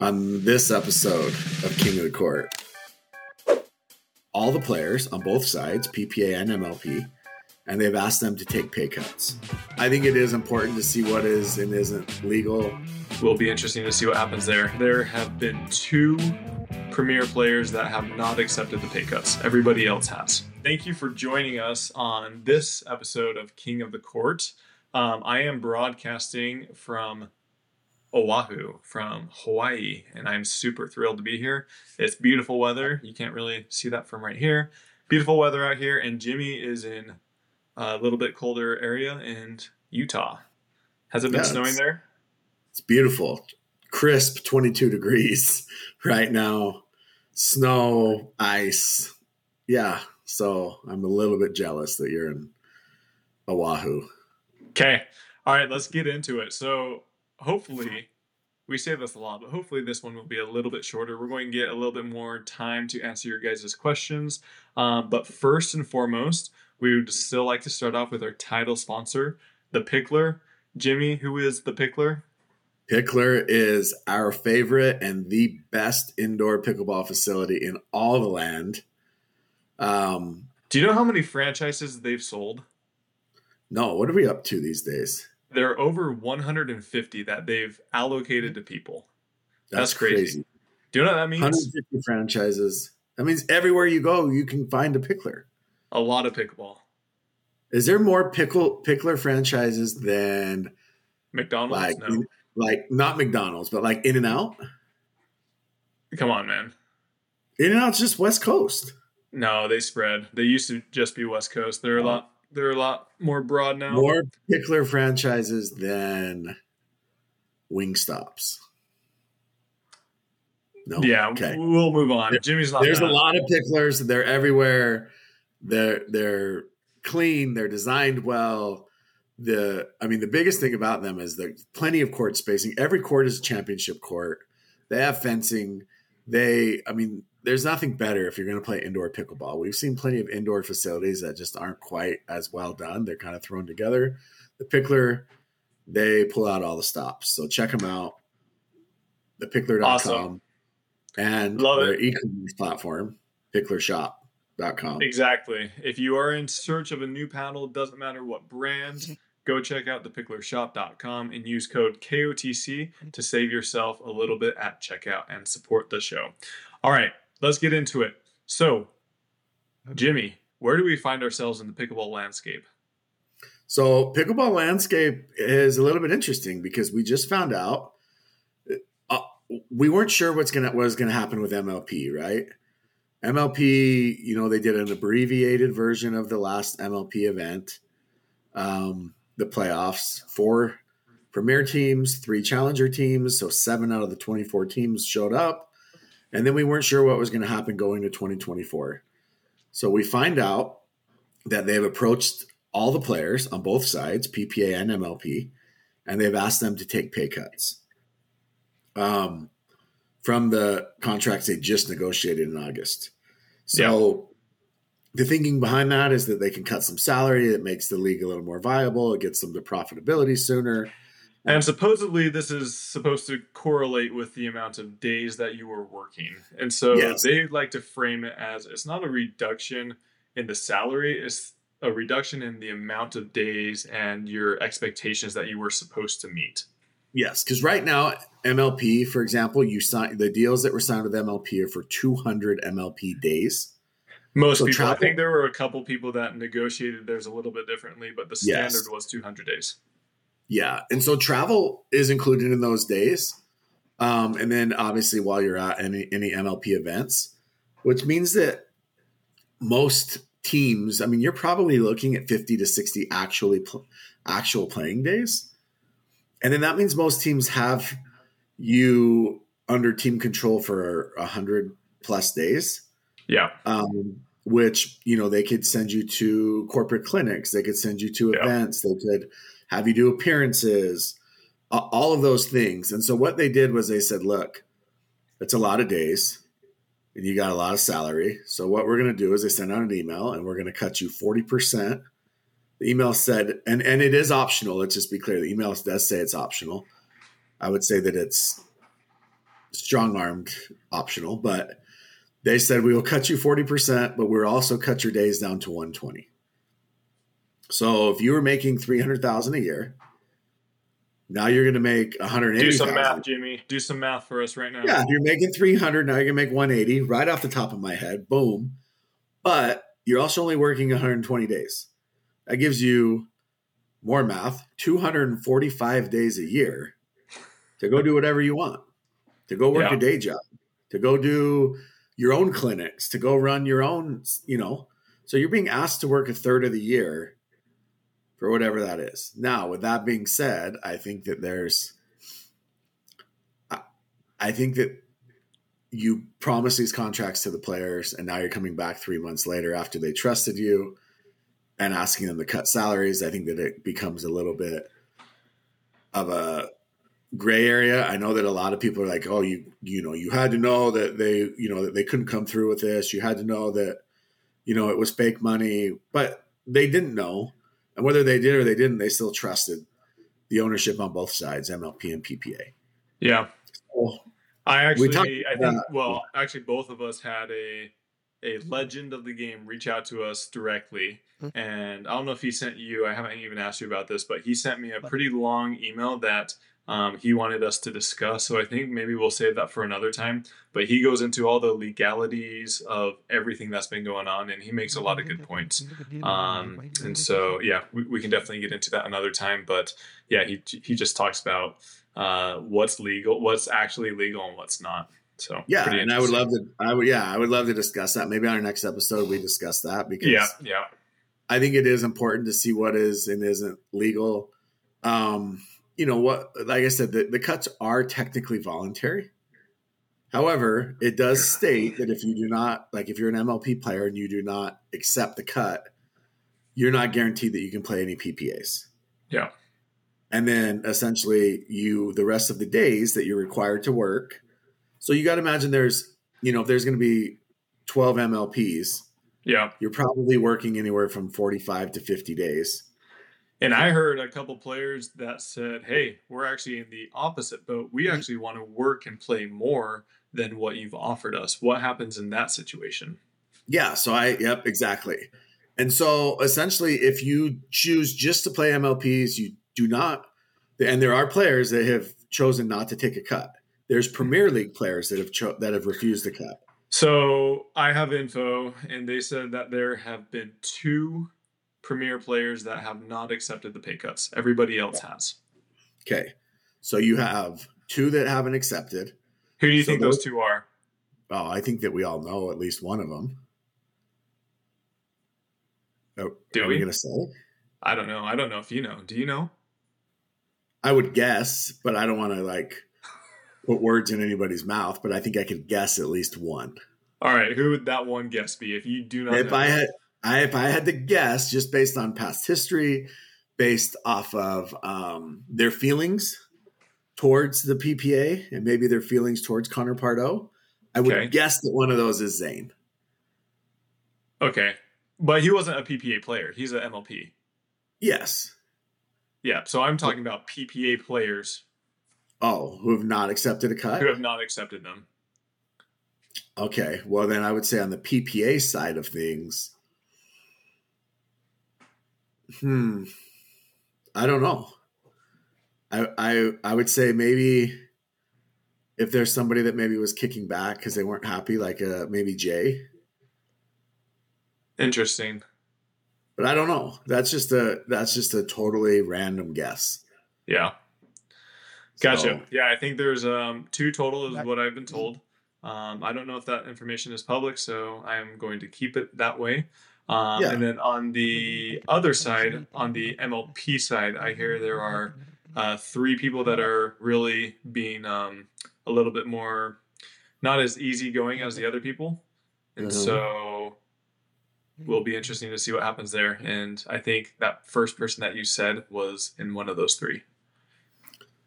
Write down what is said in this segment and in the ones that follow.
on this episode of King of the Court. All the players on both sides, PPA and MLP, and they've asked them to take pay cuts. I think it is important to see what is and isn't legal. Will be interesting to see what happens there. There have been two premier players that have not accepted the pay cuts. Everybody else has. Thank you for joining us on this episode of King of the Court. Um, I am broadcasting from Oahu, from Hawaii, and I'm super thrilled to be here. It's beautiful weather. You can't really see that from right here. Beautiful weather out here, and Jimmy is in a little bit colder area in Utah. Has it been Yeah, snowing there? It's beautiful, crisp 22 degrees right now, snow, ice. Yeah, so I'm a little bit jealous that you're in Oahu. Okay. All right, let's get into it. So, hopefully, we say this a lot, but hopefully, this one will be a little bit shorter. We're going to get a little bit more time to answer your guys' questions. Um, but first and foremost, we would still like to start off with our title sponsor, The Picklr. Jimmy, who is The Picklr? Picklr is our favorite and the best indoor pickleball facility in all the land. Um, Do you know how many franchises they've sold? no, what are we up to these days? There are over 150 that they've allocated to people. That's crazy. Do you know what that means? 150 franchises. That means everywhere you go, you can find a Picklr. A lot of pickleball. Is there more pickle Picklr franchises than McDonald's? like no. like not McDonald's, but like In and Out? Come on, man. In and Out's just West Coast. No, they spread. They used to just be West Coast. They're a Oh. lot. They're a lot more broad now. More Picklr franchises than Wingstops. No. Yeah, Okay. we'll move on. There- Jimmy's not. There's a lot of Picklrs. They're everywhere. They're they're clean. They're designed well. The I mean, the biggest thing about them is there's plenty of court spacing. Every court is a championship court. They have fencing. They I mean, there's nothing better if you're going to play indoor pickleball. We've seen plenty of indoor facilities that just aren't quite as well done. They're kind of thrown together. The Picklr, they pull out all the stops. So check them out. Thepicklr.com Awesome. and Love their it. e-commerce platform, picklrshop.com. Exactly. If you are in search of a new paddle, it doesn't matter what brand, go check out thepicklrshop.com and use code KOTC to save yourself a little bit at checkout and support the show. All right, let's get into it. So, Jimmy, where do we find ourselves in the pickleball landscape? So pickleball landscape is a little bit interesting because we just found out uh, we weren't sure what's gonna what was gonna happen with MLP, right? MLP, you know, they did an abbreviated version of the last MLP event, um, the playoffs, four premier teams, three challenger teams, so seven out of the twenty four teams showed up, and then we weren't sure what was going to happen going to twenty twenty four. So we find out that they've approached all the players on both sides, PPA and MLP, and they've asked them to take pay cuts um, from the contracts they just negotiated in August. So the thinking behind that is that they can cut some salary. It makes the league a little more viable. It gets them to profitability sooner. And supposedly, this is supposed to correlate with the amount of days that you were working. And so Yes. they like to frame it as it's not a reduction in the salary, it's a reduction in the amount of days and your expectations that you were supposed to meet. Yes, because right now MLP, for example, you sign the deals that were signed with MLP are for 200 MLP days. Most So people, I think there were a couple people that negotiated theirs a little bit differently, but the standard Yes. was 200 days. Yeah, and so travel is included in those days, um, and then obviously while you're at any any MLP events, which means that most teams, I mean, you're probably looking at fifty to sixty actually pl- actual playing days, and then that means most teams have you under team control for a hundred plus days Yeah. um, which you know they could send you to corporate clinics they could send you to Yeah. events they could have you do appearances all of those things. And so what they did was they said look it's a lot of days and you got a lot of salary. So what we're going to do is they send out an email and we're going to cut you 40% the email said and and it is optional let's just be clear the email does say it's optional. I would say that it's strong armed optional, but they said we will cut you 40%, but we'll also cut your days down to 120. So if you were making 300,000 a year, now you're going to make 180. Do some math, Jimmy. Do some math for us right now. Yeah, if you're making 300, now you're going to make 180 right off the top of my head. Boom. But you're also only working 120 days. That gives you more math, 245 days a year to go do whatever you want, to go work Yeah. a day job, to go do your own clinics, to go run your own, you know. So you're being asked to work a third of the year for whatever that is. Now, with that being said, I think that there's, I, I think that you promise these contracts to the players, and now you're coming back three months later after they trusted you and asking them to cut salaries. I think that it becomes a little bit of a gray area. I know that a lot of people are like, "Oh, you you know, you had to know that they you know that they couldn't come through with this. You had to know that you know it was fake money," but they didn't know, and whether they did or they didn't, they still trusted the ownership on both sides, MLP and PPA. Yeah. So, I We talked actually, I think, about- well, actually, both of us had a a legend of the game reach out to us directly, hmm. and I don't know if he sent you. I haven't even asked you about this, but he sent me a pretty long email that um, he wanted us to discuss. So I think maybe we'll save that for another time. But he goes into all the legalities of everything that's been going on, and he makes a lot of good points. Um, and so, yeah, we, we can definitely get into that another time. But yeah, he he just talks about uh, what's legal, what's actually legal, and what's not. So yeah, and I would love to. I would yeah, I would love to discuss that. Maybe on our next episode we discuss that because Yeah, yeah, I think it is important to see what is and isn't legal. Um, you know what? Like I said, the, the cuts are technically voluntary. However, it does state that if you do not, like if you're an MLP player and you do not accept the cut, you're not guaranteed that you can play any PPAs. Yeah. And then essentially, you the rest of the days that you're required to work. So you got to imagine there's, you know, if there's going to be 12 MLPs, yeah. you're probably working anywhere from 45 to 50 days. And I heard a couple players that said, "Hey, we're actually in the opposite boat. We Mm-hmm. actually want to work and play more than what you've offered us." What happens in that situation? Yeah, so I yep, exactly. And so essentially if you choose just to play MLPs, you do not and there are players that have chosen not to take a cut. There's Premier League players that have cho- that have refused the cut. So I have info, and they said that there have been two premier players that have not accepted the pay cuts. Everybody else has. Okay. So you have two that haven't accepted. Who do you So think those- those two are? Oh, I think that we all know at least one of them. Oh, Do are we? we going to say? I don't know. I don't know if you know. Do you know? I would guess, but I don't want to like put words in anybody's mouth. But I think I could guess at least one. All right. Who would that one guess be? If you do not, if know, I had, I if I had to guess, just based on past history, based off of um, their feelings towards the PPA, and maybe their feelings towards Connor Pardoe, I would Okay. guess that one of those is Zane. okay, but he wasn't a PPA player. He's an MLP. Yes. Yeah. So I'm talking about PPA players Oh, who have not accepted a cut? who have not accepted them. Okay. Well, then I would say on the PPA side of things, hmm, I don't know. I I I would say maybe if there's somebody that maybe was kicking back because they weren't happy, like uh, maybe Jay. Interesting. But I don't know. That's just a that's just a totally random guess. Yeah. Gotcha. So, Yeah, I think there's um, two total, is what I've been told. Um, I don't know if that information is public, so I am going to keep it that way. Um, Yeah. And then on the other side, on the MLP side, I hear there are uh, three people that are really being um, a little bit more not as easygoing as the other people, and Mhm. so will be interesting to see what happens there. And I think that first person that you said was in one of those three.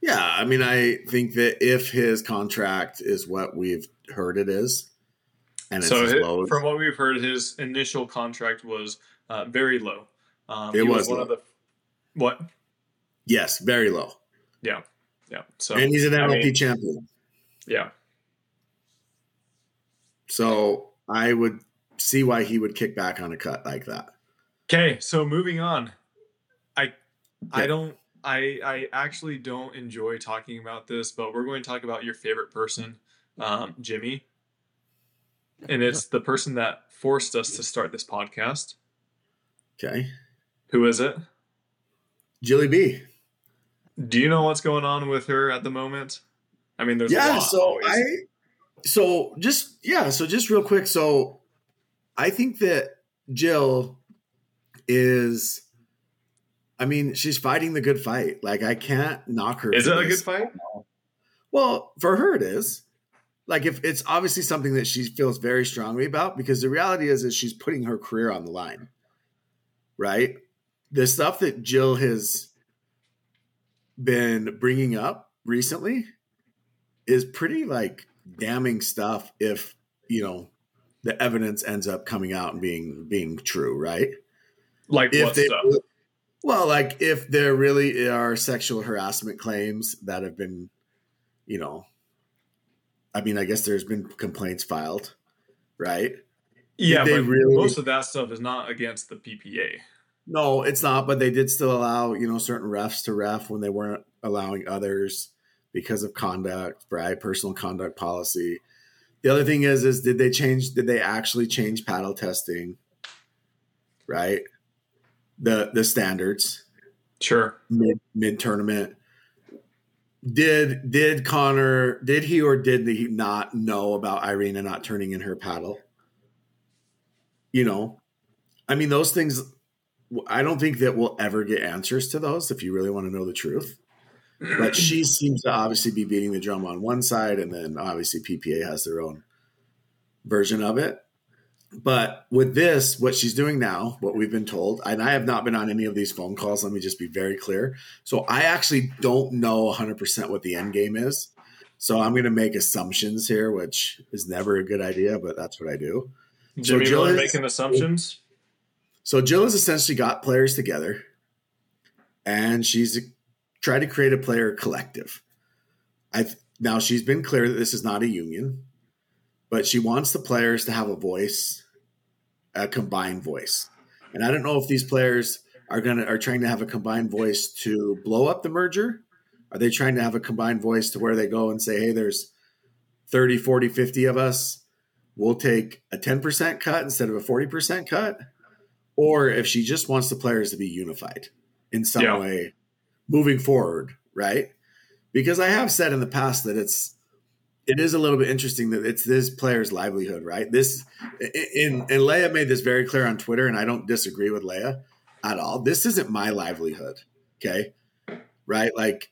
Yeah, I mean, I think that if his contract is what we've heard it is, and it's so low from what we've heard, his initial contract was uh, very low. Um, It he was one low. of the what? yes, very low, Yeah, yeah. So and he's an I MLP mean- champion. yeah, So I would see why he would kick back on a cut like that. Okay, so moving on. I I don't I I actually don't enjoy talking about this, but we're going to talk about your favorite person, um, Jimmy. And it's the person that forced us to start this podcast. Okay. Who is it? Jilly B. Do you know what's going on with her at the moment? I mean, there's a yeah lot so always. i so just yeah so just real quick so i think that jill is i mean she's fighting the good fight like i can't knock her is it a good fight? well for her it is like if it's obviously something that she feels very strongly about because the reality is is she's putting her career on the line right the stuff that jill has been bringing up recently is pretty like damning stuff if you know the evidence ends up coming out and being being true right Like if what they stuff? well like if there really are sexual harassment claims that have been you know i mean i guess there's been complaints filed right Yeah, they but really- most of that stuff is not against the PPA. no it's not but they did still allow you know certain refs to ref when they weren't allowing others because of conduct right personal conduct policy the other thing is is did they change did they actually change paddle testing right the the standards Sure. mid mid tournament. Did did Connor did he or did he not know about Irina not turning in her paddle? You know, I mean those things. I don't think that we'll ever get answers to those if you really want to know the truth. But she seems to obviously be beating the drum on one side, and then obviously PPA has their own version of it. But with this, what she's doing now, what we've been told, and I have not been on any of these phone calls, let me just be very clear. So I actually don't know 100% what the end game is. So I'm going to make assumptions here, which is never a good idea, but that's what I do. Jimmy Jill Miller is- making assumptions. So Jill has essentially got players together and she's tried to create a player collective. I now she's been clear that this is not a union, but she wants the players to have a voice, a combined voice. And I don't know if these players are gonna are trying to have a combined voice to blow up the merger. Are they trying to have a combined voice to where they go and say, hey, there's 30, 40, 50 of us. We'll take a 10% cut instead of a 40% cut? or if she just wants the players to be unified in some Yeah. way moving forward, right? Because I have said in the past that it's it is a little bit interesting that it's this player's livelihood, right? This in and Leia made this very clear on Twitter, and I don't disagree with Leia at all. This isn't my livelihood, okay? Right? Like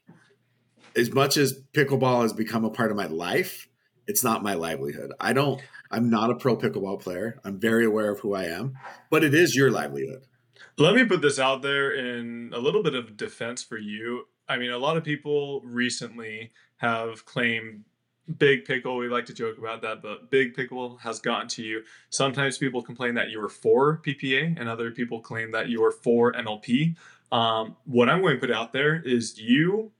as much as pickleball has become a part of my life, it's not my livelihood. I don't I'm not a pro pickleball player. I'm very aware of who I am, but it is your livelihood. Let me put this out there in a little bit of defense for you. I mean, a lot of people recently have claimed Big Pickle. We like to joke about that, but Big Pickle has gotten to you. Sometimes people complain that you were for PPA, and other people claim that you are for MLP. Um, what I'm going to put out there is you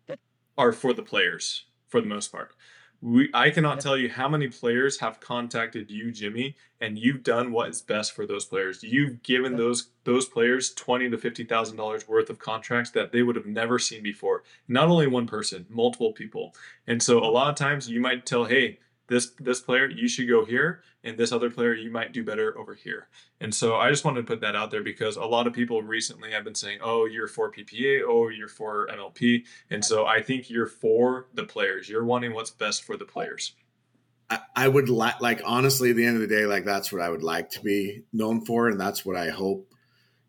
are for the players for the most part. We, I cannot tell you how many players have contacted you, Jimmy, and you've done what is best for those players. You've given those those players twenty to fifty thousand dollars worth of contracts that they would have never seen before. Not only one person, multiple people. And so a lot of times you might tell, hey, this this player you should go here, and this other player you might do better over here. And so I just wanted to put that out there because a lot of people recently have been saying, oh, you're for PPA, oh, you're for MLP. And so I think you're for the players. You're wanting what's best for the players. I, I would like, like, honestly, at the end of the day, like, that's what I would like to be known for. And that's what I hope,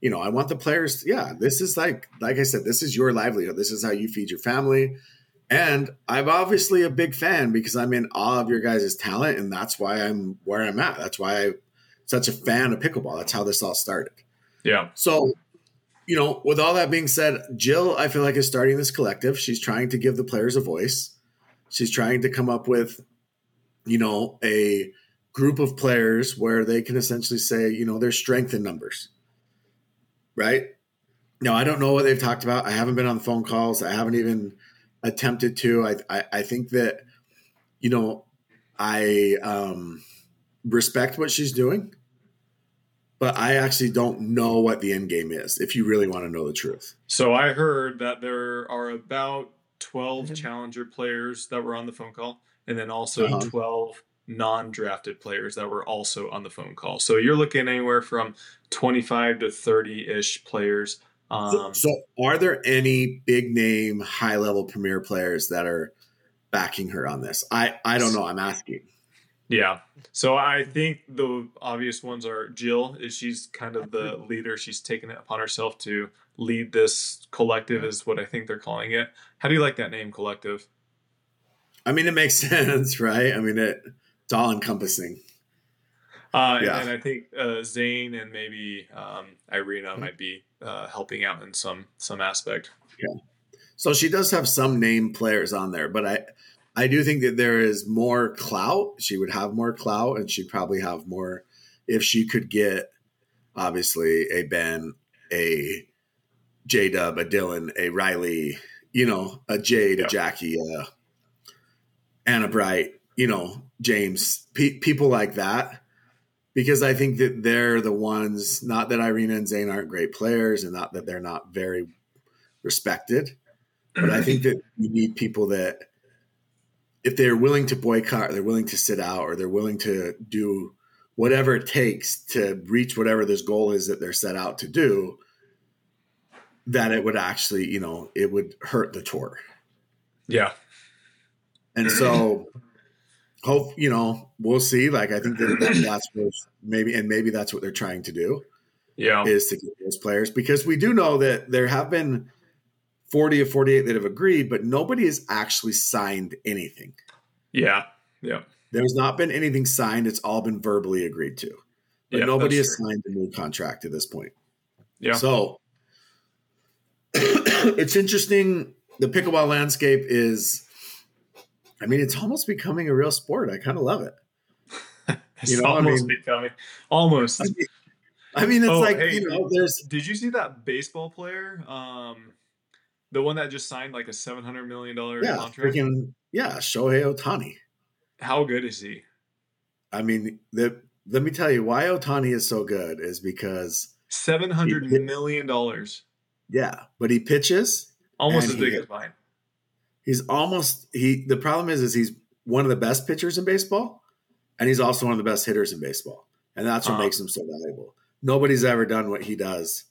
you know, I want the players. Yeah, this is like, like I said, this is your livelihood. This is how you feed your family. And I'm obviously a big fan because I'm in awe of your guys' talent. And that's why I'm where I'm at. That's why I'm such a fan of pickleball. That's how this all started. Yeah. So, you know, with all that being said, Jill, I feel like is starting this collective. She's trying to give the players a voice. She's trying to come up with, you know, a group of players where they can essentially say, you know, their strength in numbers. Right? Now, I don't know what they've talked about. I haven't been on phone calls. I haven't even attempted to. I I, I think that, you know, I um respect what she's doing, but I actually don't know what the end game is. If you really want to know the truth, So I heard that there are about 12 challenger players that were on the phone call, and then also Uh-huh. 12 non drafted players that were also on the phone call. So you're looking anywhere from 25 to 30 ish players. Um, so are there any big name, high level premier players that are backing her on this? I I don't know. I'm asking. Yeah. So I think the obvious ones are Jill, is she's kind of the leader. She's taken it upon herself to lead this collective, is what I think they're calling it. How do you like that name, collective? I mean, it makes sense, right? I mean, it, it's all encompassing. Uh, Yeah. And I think uh, Zane and maybe um, Irina might be uh, helping out in some some aspect. Yeah. So she does have some name players on there, but I I do think that there is more clout. She would have more clout, and she'd probably have more if she could get obviously a Ben, a J Dub, a Dylan, a Riley, you know, a Jade, Yeah. a Jackie, uh, Anna Bright, you know, James, pe- people like that. Because I think that they're the ones, not that Irina and Zane aren't great players and not that they're not very respected, but I think that you need people that, if they're willing to boycott, or they're willing to sit out, or they're willing to do whatever it takes to reach whatever this goal is that they're set out to do, that it would actually, you know, it would hurt the tour. Yeah. And so, hope you know, we'll see. Like I think that, that that's what maybe, and maybe that's what they're trying to do Yeah. is to get those players because we do know that there have been 40 or 48 that have agreed, but nobody has actually signed anything. Yeah. Yeah. There's not been anything signed. It's all been verbally agreed to. But Yeah, nobody has true. signed a new contract at this point. Yeah. So it's interesting. The pickleball landscape is, I mean, it's almost becoming a real sport. I kind of love it. It's you know, I almost mean- becoming almost. I mean, I mean, it's Oh, like, hey. you know, there's, Did you see that baseball player? Um, the one that just signed like a seven hundred million dollar yeah, contract. freaking, yeah, Shohei Ohtani. How good is he? I mean, the, let me tell you why Ohtani is so good is because, seven hundred million dollars, yeah, but he pitches. almost as big as mine. He's almost he. The problem is, is he's one of the best pitchers in baseball, and he's also one of the best hitters in baseball, and that's what Uh-huh. makes him so valuable. Nobody's ever done what he does.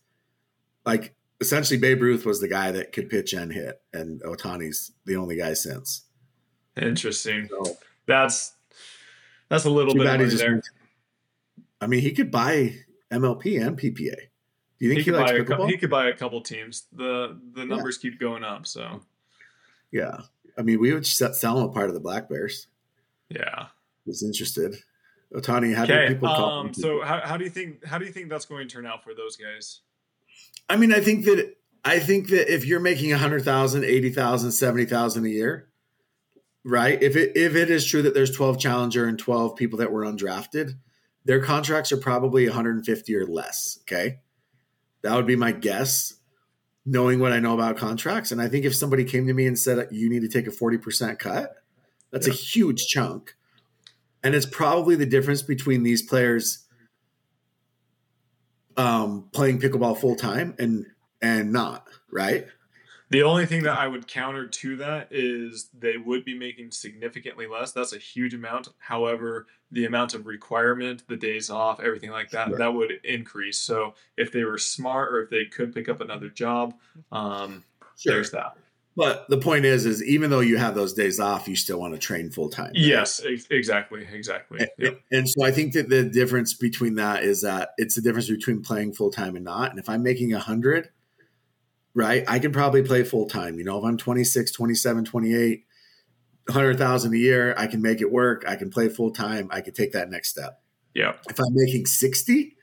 Like essentially, Babe Ruth was the guy that could pitch and hit, and Ohtani's the only guy since. Interesting. So, That's that's a little bit of bad he just. there. I mean, he could buy MLP and PPA. Do you think He he, could likes buy a he could buy a couple teams. the The numbers keep going up. So yeah, I mean, we would set, a part of the Black Bears. yeah. Who's interested? Ohtani, how do people call Um. So how, how do you think how do you think that's going to turn out for those guys? I mean, I think that I think that if you're making 100,000, 80,000, 70,000 a year, right? If it if it is true that there's 12 challenger and 12 people that were undrafted, their contracts are probably 150 or less, okay? That would be my guess knowing what I know about contracts and I think if somebody came to me and said you need to take a 40% cut, that's a huge chunk. And it's probably the difference between these players um, playing pickleball full time and and not right. The only thing that I would counter to that is they would be making significantly less. That's a huge amount. However, the amount of requirement, the days off, everything like that, Sure. that would increase. So if they were smart or if they could pick up another job, um, there's that. But the point is, is even though you have those days off, you still want to train full time. Yes, ex- exactly, exactly. And, Yep. and so I think that the difference between that is that it's the difference between playing full time and not. And if I'm making a hundred, right, I can probably play full time. You know, if I'm 26, 27, 28, 100,000 a year, I can make it work. I can play full time. I can take that next step. Yeah, If I'm making 60,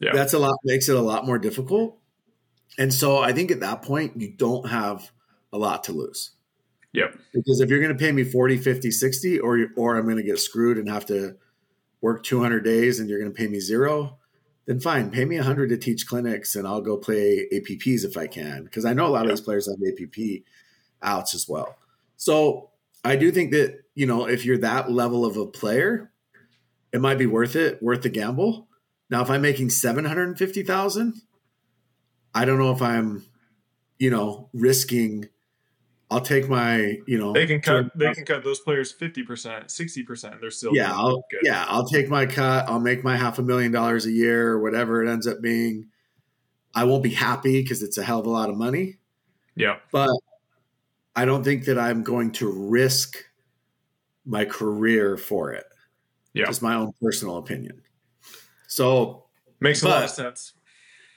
Yeah. that's a lot, makes it a lot more difficult. And so I think at that point, you don't have a lot to lose. Yep. Because if you're going to pay me 40, 50, 60, or, or I'm going to get screwed and have to work 200 days and you're going to pay me zero, then fine, pay me a 100 to teach clinics and I'll go play APPs if I can. Because I know a lot Yeah. of these players have APP outs as well. So I do think that, you know, if you're that level of a player, it might be worth it, worth the gamble. Now, if I'm making seven hundred and fifty thousand, I don't know if I'm, you know, risking. I'll take my, you know, they can cut. They can cut those players fifty percent, sixty percent. They're still yeah, I'll, good. yeah. I'll take my cut. I'll make my half a million dollars a year or whatever it ends up being. I won't be happy because it's a hell of a lot of money. Yeah, but I don't think that I'm going to risk my career for it. Yeah, just my own personal opinion. So makes but, a lot of sense.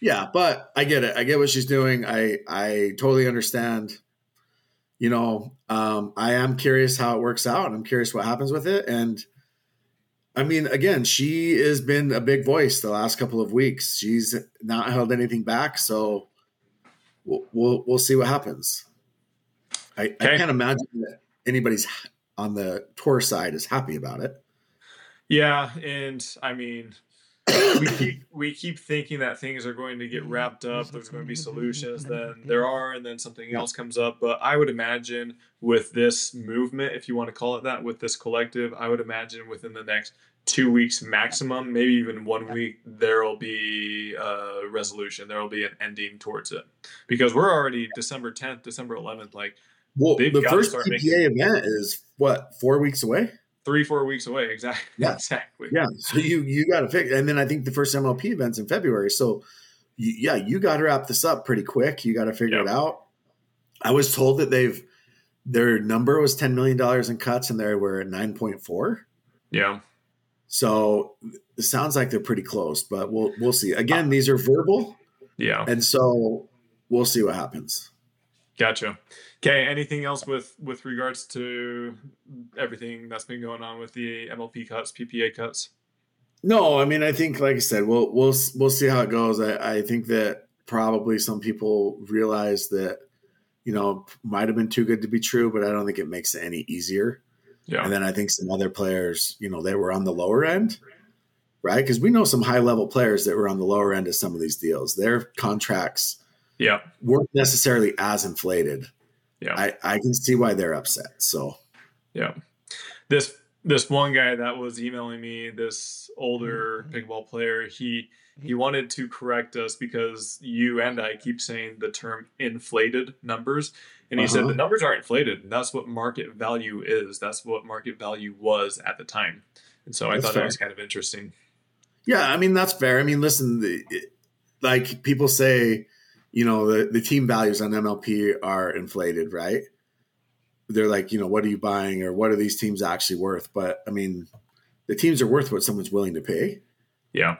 Yeah, but I get it. I get what she's doing. I I totally understand. You know, um, I am curious how it works out. I'm curious what happens with it. And I mean, again, she has been a big voice the last couple of weeks. She's not held anything back, so we'll we'll, we'll see what happens. I, okay. I can't imagine that anybody's on the tour side is happy about it. Yeah, and I mean, we keep we keep thinking that things are going to get wrapped up. There's going to be solutions. Then there are, and then something else comes up. But I would imagine with this movement, if you want to call it that, with this collective, I would imagine within the next two weeks maximum, maybe even one week, there will be a resolution. There will be an ending towards it because we're already December 10th, December 11th. Like, well, the first PPA making- event is what four weeks away three four weeks away. Exactly yeah. exactly. Yeah. So you you got to fix and then i think the first mlp events in february. So you, yeah you got to wrap this up pretty quick. You got to figure yep. it out. I was told that they've their number was 10 million dollars in cuts and they were at 9.4 yeah. So it sounds like they're pretty close but we'll we'll see. Again uh, these are verbal. yeah. And so we'll see what happens Gotcha. Okay. Anything else with with regards to everything that's been going on with the MLP cuts, PPA cuts? No, I mean, I think, like I said, we'll we'll we'll see how it goes. I, I think that probably some people realize that you know might have been too good to be true, but I don't think it makes it any easier. Yeah. And then I think some other players, you know, they were on the lower end, right? Because we know some high level players that were on the lower end of some of these deals. Their contracts yeah weren't necessarily as inflated. Yeah. I, I can see why they're upset. So yeah. This this one guy that was emailing me, this older pickleball player, he he wanted to correct us because you and I keep saying the term inflated numbers. And he uh-huh. said the numbers are inflated. That's what market value is. That's what market value was at the time. And so I thought fair. that was kind of interesting. Yeah, I mean that's fair. I mean, listen, the, like people say, you know, the, the team values on MLP are inflated, right? They're like, you know, what are you buying or what are these teams actually worth? But I mean, the teams are worth what someone's willing to pay. Yeah.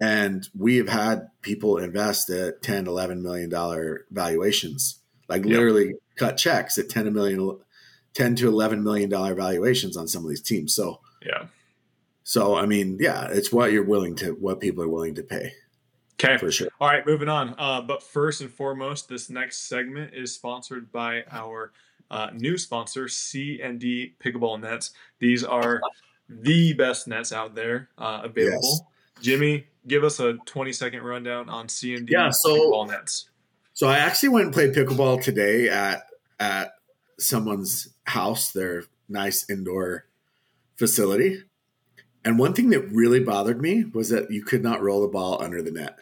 And we have had people invest at 10, 11 million dollar valuations, like literally yep. cut checks at 10 million, 10 to 11 million dollar valuations on some of these teams. So, yeah. So, I mean, yeah, it's what you're willing to, what people are willing to pay. Okay, for sure. All right, moving on. Uh, but first and foremost, this next segment is sponsored by our uh, new sponsor, C and D Pickleball Nets. These are the best nets out there uh, available. Yes. Jimmy, give us a 20 second rundown on C and D yeah, so, Pickleball Nets. So I actually went and played pickleball today at at someone's house, their nice indoor facility. And one thing that really bothered me was that you could not roll the ball under the net.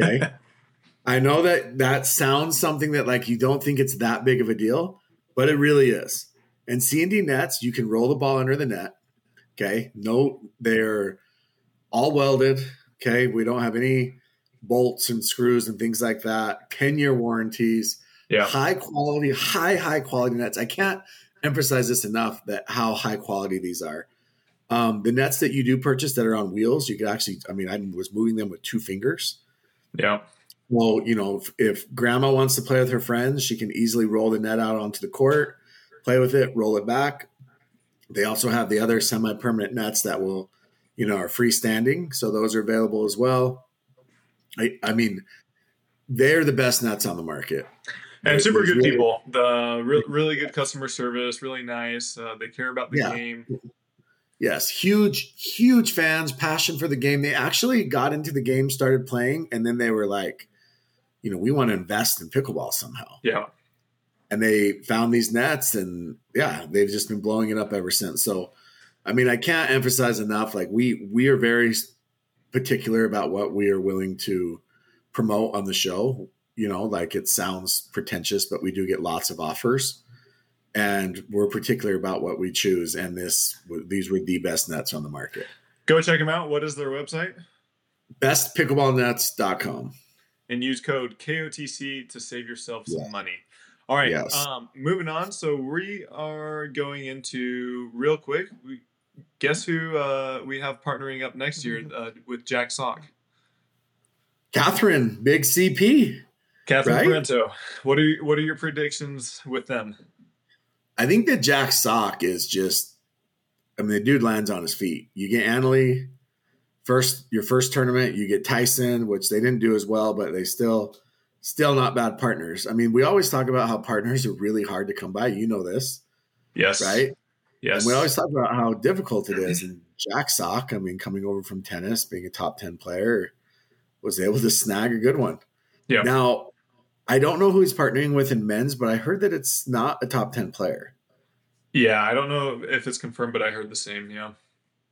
Okay. I know that that sounds something that like you don't think it's that big of a deal, but it really is. And C&D nets, you can roll the ball under the net. Okay. No, they're all welded. Okay. We don't have any bolts and screws and things like that. 10 year warranties. Yeah. High quality, high, high quality nets. I can't emphasize this enough that how high quality these are. Um, the nets that you do purchase that are on wheels, you could actually, I mean, I was moving them with two fingers. Yeah. Well, you know, if, if, grandma wants to play with her friends, she can easily roll the net out onto the court, play with it, roll it back. They also have the other semi permanent nets that will, you know, are freestanding. So those are available as well. I, I mean, they're the best nets on the market. And super good really, people. The re- really good customer service, really nice. Uh, they care about the yeah. game. Yes, huge, huge fans, passion for the game. They actually got into the game, started playing, and then they were like, you know, we want to invest in pickleball somehow. Yeah. And they found these nets, and yeah, they've just been blowing it up ever since. So, I mean, I can't emphasize enough. Like we we are very particular about what we are willing to promote on the show. You know, like it sounds pretentious, but we do get lots of offers, and we're particular about what we choose. And this these were the best nets on the market. Go check them out. What is their website? Bestpickleballnets.com. And use code KOTC to save yourself some yeah. money. All right. Yes. Um, moving on. So we are going into real quick. We, guess who uh, we have partnering up next year uh, with Jack Sock? Catherine, big CP. Catherine right? Parenteau. What are you, what are your predictions with them? I think that Jack Sock is just. I mean, the dude lands on his feet. You get Anna Leigh first, your first tournament. You get Tyson, which they didn't do as well, but they still still not bad partners. I mean, we always talk about how partners are really hard to come by. You know this. Yes. Right? Yes. And we always talk about how difficult it is. And Jack Sock, I mean, coming over from tennis, being a top 10 player, was able to snag a good one. Yeah. Now, I don't know who he's partnering with in men's, but I heard that it's not a top 10 player. Yeah, I don't know if it's confirmed, but I heard the same. Yeah.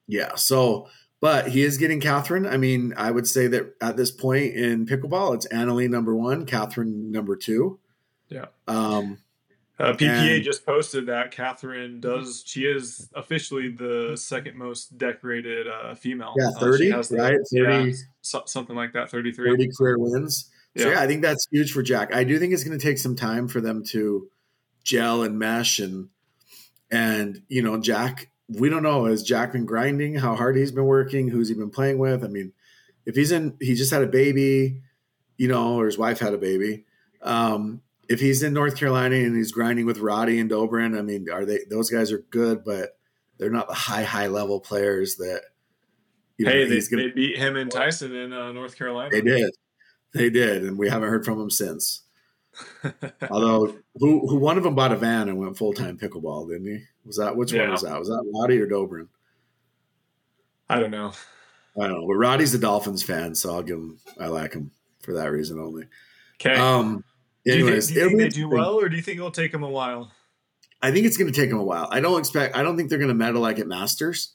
Yeah. So but he is getting Catherine. I mean, I would say that at this point in pickleball, it's Anna Leigh number one, Catherine number two. Yeah. Um, uh, PPA and, just posted that Catherine does. She is officially the second most decorated uh, female. Yeah, thirty, uh, the, right? 30, yeah, so, something like that. Thirty-three. Thirty career wins. So yeah. yeah, I think that's huge for Jack. I do think it's going to take some time for them to gel and mesh and and you know Jack we don't know has Jack been grinding, how hard he's been working, who's he been playing with. I mean, if he's in, he just had a baby, you know, or his wife had a baby. Um, if he's in North Carolina and he's grinding with Roddy and Dobrin, I mean, are they? Those guys are good, but they're not the high, high level players that. You know, hey, they, gonna, they beat him and Tyson in uh, North Carolina. They did, they did, and we haven't heard from him since. Although, who who one of them bought a van and went full time pickleball, didn't he? Was that which yeah. one was that? Was that Roddy or Dobrin? I don't know. I don't know, but Roddy's a Dolphins fan, so I'll give him. I like him for that reason only. Okay. Um. Anyways, do you think, do you think they do well, or do you think it'll take them a while? I think it's going to take them a while. I don't expect. I don't think they're going to medal like at Masters,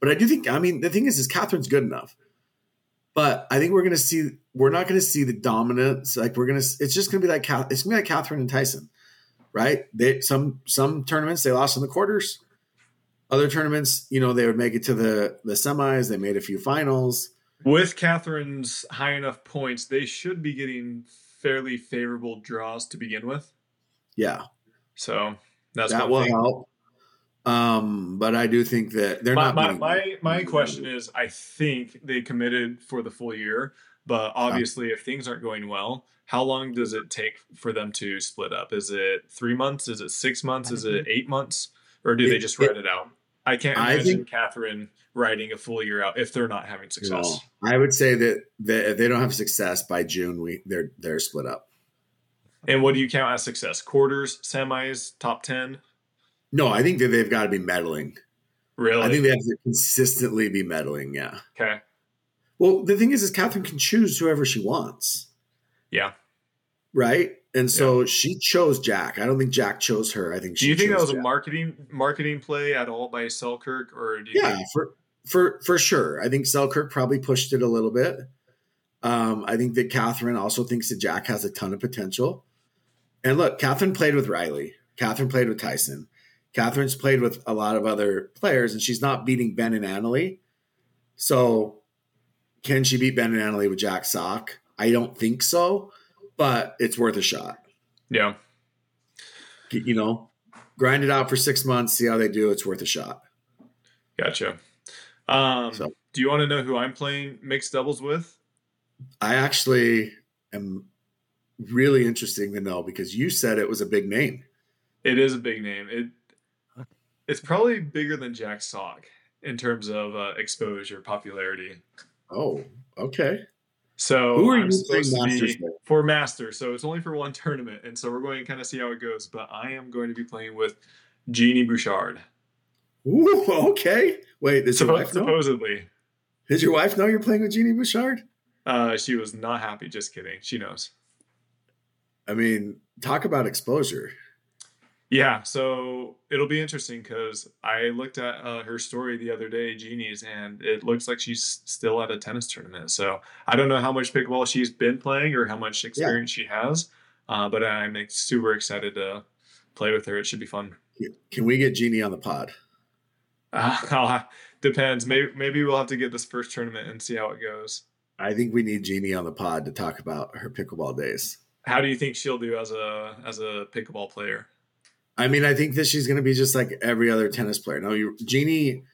but I do think. I mean, the thing is, is Catherine's good enough. But I think we're going to see we're not going to see the dominance. Like we're going to, it's just going to be like it's going to be like Catherine and Tyson, right? They some some tournaments they lost in the quarters. Other tournaments, you know, they would make it to the the semis. They made a few finals. With Catherine's high enough points, they should be getting fairly favorable draws to begin with. Yeah. So that's that will thing. help. Um, but I do think that they're my, not. My, my, my question is, I think they committed for the full year, but obviously, if things aren't going well, how long does it take for them to split up? Is it three months? Is it six months? Is it eight months? Or do it, they just write it, it, out? I can't imagine I think, Catherine writing a full year out if they're not having success. No, I would say that, that if they don't have success by June, we they're they're split up. And what do you count as success? Quarters, semis, top ten? No, I think that they've got to be meddling. Really? I think they have to consistently be meddling, Yeah. Okay. Well, the thing is, is Catherine can choose whoever she wants. Yeah. Right. And so yeah. she chose Jack. I don't think Jack chose her. I think. Do you think that was Jack. a marketing marketing play at all by Selkirk, or yeah, think- for for for sure. I think Selkirk probably pushed it a little bit. Um, I think that Catherine also thinks that Jack has a ton of potential. And look, Catherine played with Riley. Catherine played with Tyson. Catherine's played with a lot of other players, and she's not beating Ben and Anna Leigh. So, can she beat Ben and Anna Leigh with Jack Sock? I don't think so, but it's worth a shot. Yeah. You know, grind it out for six months, see how they do. It's worth a shot. Gotcha. Um, so, do you want to know who I'm playing mixed doubles with? I actually am really interesting to know because you said it was a big name. It is a big name. It it's probably bigger than Jack Sock in terms of uh, exposure, popularity. Oh, okay. So who are I'm you playing Masters for Master? So it's only for one tournament, and so we're going to kind of see how it goes. But I am going to be playing with Genie Bouchard. Ooh, okay. Wait, does your wife know? supposedly? Did your wife know you're playing with Genie Bouchard? Uh, she was not happy. Just kidding. She knows. I mean, talk about exposure. Yeah, so it'll be interesting because I looked at uh, her story the other day, Genie's, and it looks like she's still at a tennis tournament. So I don't know how much pickleball she's been playing or how much experience yeah. she has, uh, but I'm super excited to play with her. It should be fun. Can we get Genie on the pod? Uh, depends. Maybe maybe we'll have to get this first tournament and see how it goes. I think we need Genie on the pod to talk about her pickleball days. How do you think she'll do as a as a pickleball player? I mean, I think that she's going to be just like every other tennis player. Now, you, Genie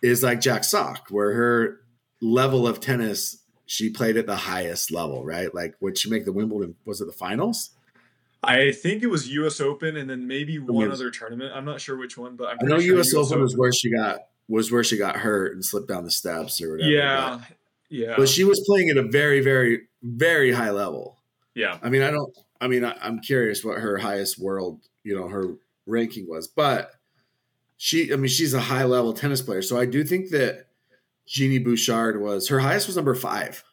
is like Jack Sock, where her level of tennis, she played at the highest level, right? Like, would she make the Wimbledon? Was it the finals? I think it was U.S. Open, and then maybe one other tournament. I'm not sure which one, but I'm i know sure US, US Open, Open was where she got was where she got hurt and slipped down the steps or whatever. Yeah, but, yeah. But she was playing at a very, very, very high level. Yeah. I mean, I don't. I mean, I, I'm curious what her highest world, you know, her ranking was. But she, I mean, she's a high level tennis player. So I do think that Genie Bouchard was her highest was number five.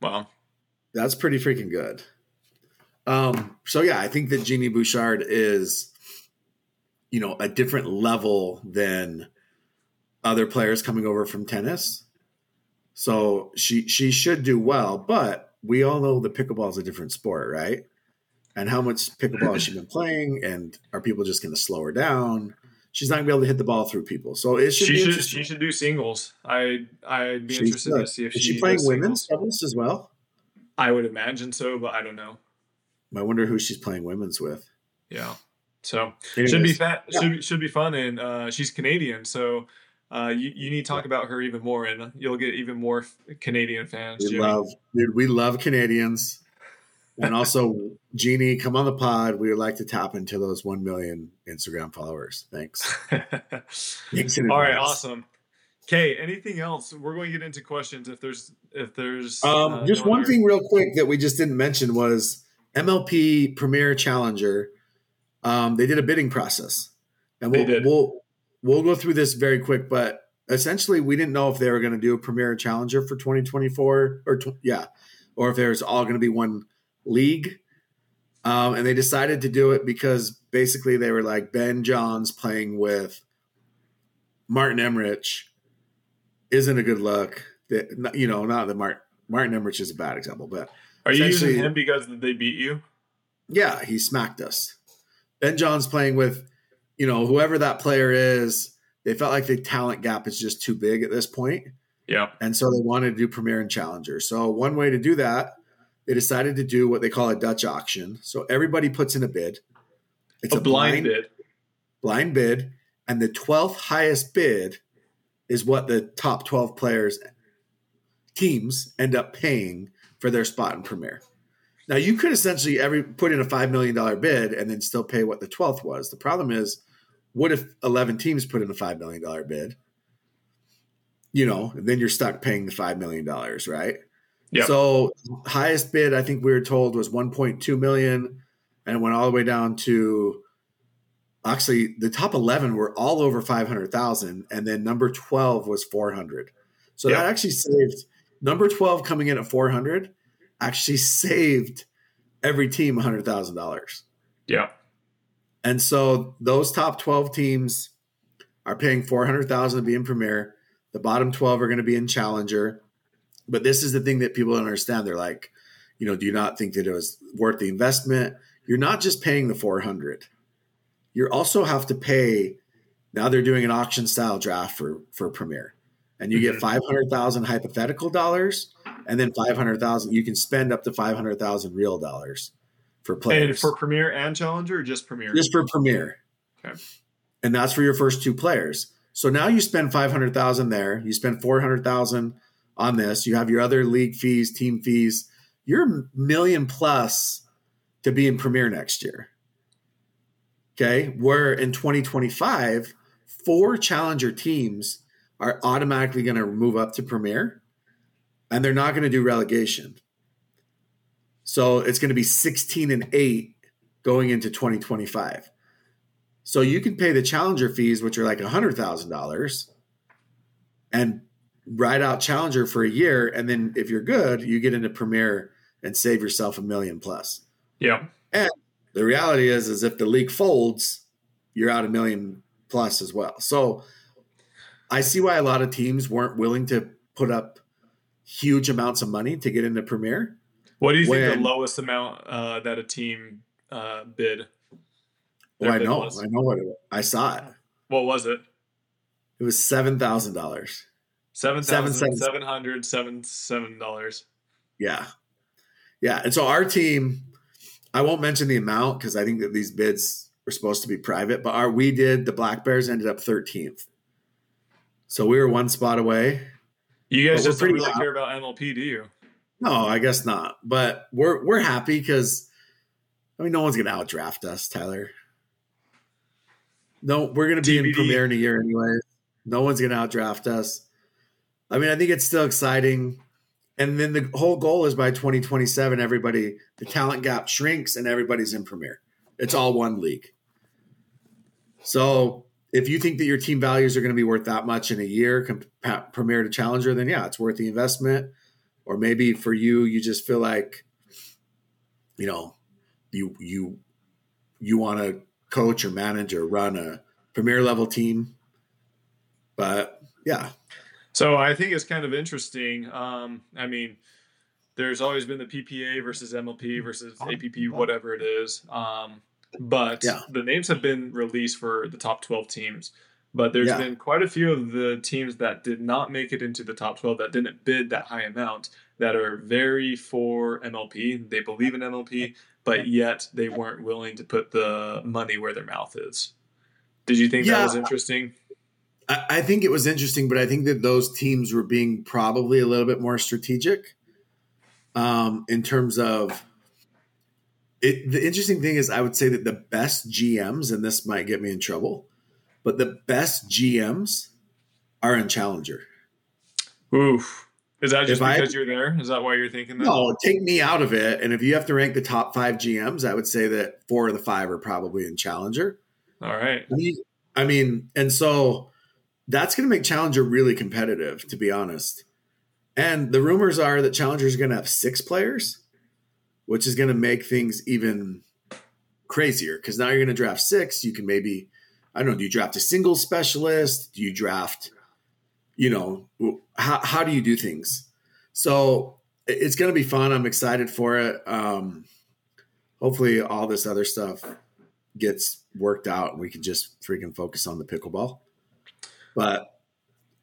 Wow. That's pretty freaking good. Um, so yeah, I think that Genie Bouchard is, you know, a different level than other players coming over from tennis. So she she should do well, but we all know the pickleball is a different sport, right? And how much pickleball has she been playing, and are people just going to slow her down? She's not going to be able to hit the ball through people, so it should. She should. She should do singles. I I'd be She's interested good. to see if is she, she playing women's doubles as well. I would imagine so, but I don't know. I wonder who she's playing women's with. Yeah, so Anyways, should be fat. Yeah. Should should be fun, and uh, she's Canadian, so uh, you, you need to talk about her even more, and you'll get even more Canadian fans. We Jimmy. love, dude. We love Canadians and also, Genie, come on the pod. We would like to tap into those 1 million Instagram followers. Thanks. Thanks All right, awesome. Okay, anything else? We're going to get into questions if there's if there's um, uh, just no one other... thing real quick that we just didn't mention was MLP Premier Challenger. Um, they did a bidding process, and we'll we'll we'll go through this very quick. But essentially, we didn't know if they were going to do a Premier Challenger for 2024 or tw- yeah, or if there's all going to be one league. Um, and they decided to do it because basically they were like Ben Johns playing with Martin Emmerich isn't a good look. That you know, not that Martin Martin Emmerich is a bad example, but are you using him because they beat you? Yeah, he smacked us. Ben Johns playing with, you know, whoever that player is. They felt like the talent gap is just too big at this point. Yeah, and so they wanted to do Premier and Challenger. So one way to do that they decided to do what they call a Dutch auction. So everybody puts in a bid. It's a, a blind, blind bid. Blind bid. And the 12th highest bid is what the top 12 players teams end up paying for their spot in Premier. Now you could essentially every put in a five million dollar bid and then still pay what the twelfth was. The problem is, what if eleven teams put in a five million dollar bid? You know, then you're stuck paying the five million dollars, right? Yep. So highest bid I think we were told was 1.2 million and it went all the way down to actually the top 11 were all over 500,000 and then number 12 was 400. So yep. that actually saved number 12 coming in at 400 actually saved every team $100,000. Yeah. And so those top 12 teams are paying 400,000 to be in Premier. The bottom 12 are going to be in Challenger but this is the thing that people don't understand. They're like, you know, do you not think that it was worth the investment? You're not just paying the 400. You also have to pay. Now they're doing an auction style draft for for Premier, and you mm-hmm. get 500,000 hypothetical dollars, and then 500,000. You can spend up to 500,000 real dollars for players. And for Premier and Challenger, or just Premier? Just for Premier. Okay. And that's for your first two players. So now you spend 500,000 there. You spend 400,000 on this. You have your other league fees, team fees. You're million plus to be in Premier next year. Okay. Where in 2025, four challenger teams are automatically going to move up to Premier and they're not going to do relegation. So it's going to be 16 and 8 going into 2025. So you can pay the challenger fees, which are like $100,000, and ride out challenger for a year and then if you're good you get into premier and save yourself a million plus yeah and the reality is is if the league folds you're out a million plus as well. So I see why a lot of teams weren't willing to put up huge amounts of money to get into Premier. What do you when, think the lowest amount uh, that a team uh, bid? Well, I know, was? I know what it was. I saw it. What was it? It was seven thousand dollars. Seven thousand seven hundred seven seven dollars. Yeah, yeah, and so our team, I won't mention the amount because I think that these bids were supposed to be private, but our we did the Black Bears ended up thirteenth, so we were one spot away. You guys just don't really care about MLP, do you? No, I guess not. But we're we're happy because I mean, no one's gonna outdraft us, Tyler. No, we're gonna be TBD. in Premier in a year anyway. No one's gonna outdraft us. I mean, I think it's still exciting. And then the whole goal is by 2027, everybody, the talent gap shrinks and everybody's in Premier. It's all one league. So if you think that your team values are going to be worth that much in a year, comp- Premier to Challenger, then yeah, it's worth the investment. Or maybe for you, you just feel like, you know, you you you want to coach or manage or run a Premier level team. But yeah, so I think it's kind of interesting. Um, I mean, there's always been the PPA versus MLP versus APP, whatever it is. Um, but yeah. the names have been released for the top 12 teams. But there's yeah. been quite a few of the teams that did not make it into the top 12 that didn't bid that high amount that are very for MLP. They believe in MLP, but yet they weren't willing to put the money where their mouth is. Did you think yeah. that was interesting? I, think it was interesting, but I think that those teams were being probably a little bit more strategic um, in terms of it. The interesting thing is, I would say that the best GMs, and this might get me in trouble, but the best GMs are in Challenger. Oof. Is that just if because I, you're there? Is that why you're thinking that? No, take me out of it. And if you have to rank the top five GMs, I would say that four of the five are probably in Challenger. All right. I mean, and so that's going to make Challenger really competitive, to be honest. And the rumors are that Challenger is going to have six players, which is going to make things even crazier because now you're going to draft six. You can maybe, I don't know, do you draft a single specialist? Do you draft, you know, how, how do you do things? So it's going to be fun. I'm excited for it. Um, hopefully, all this other stuff gets worked out and we can just freaking focus on the pickleball. But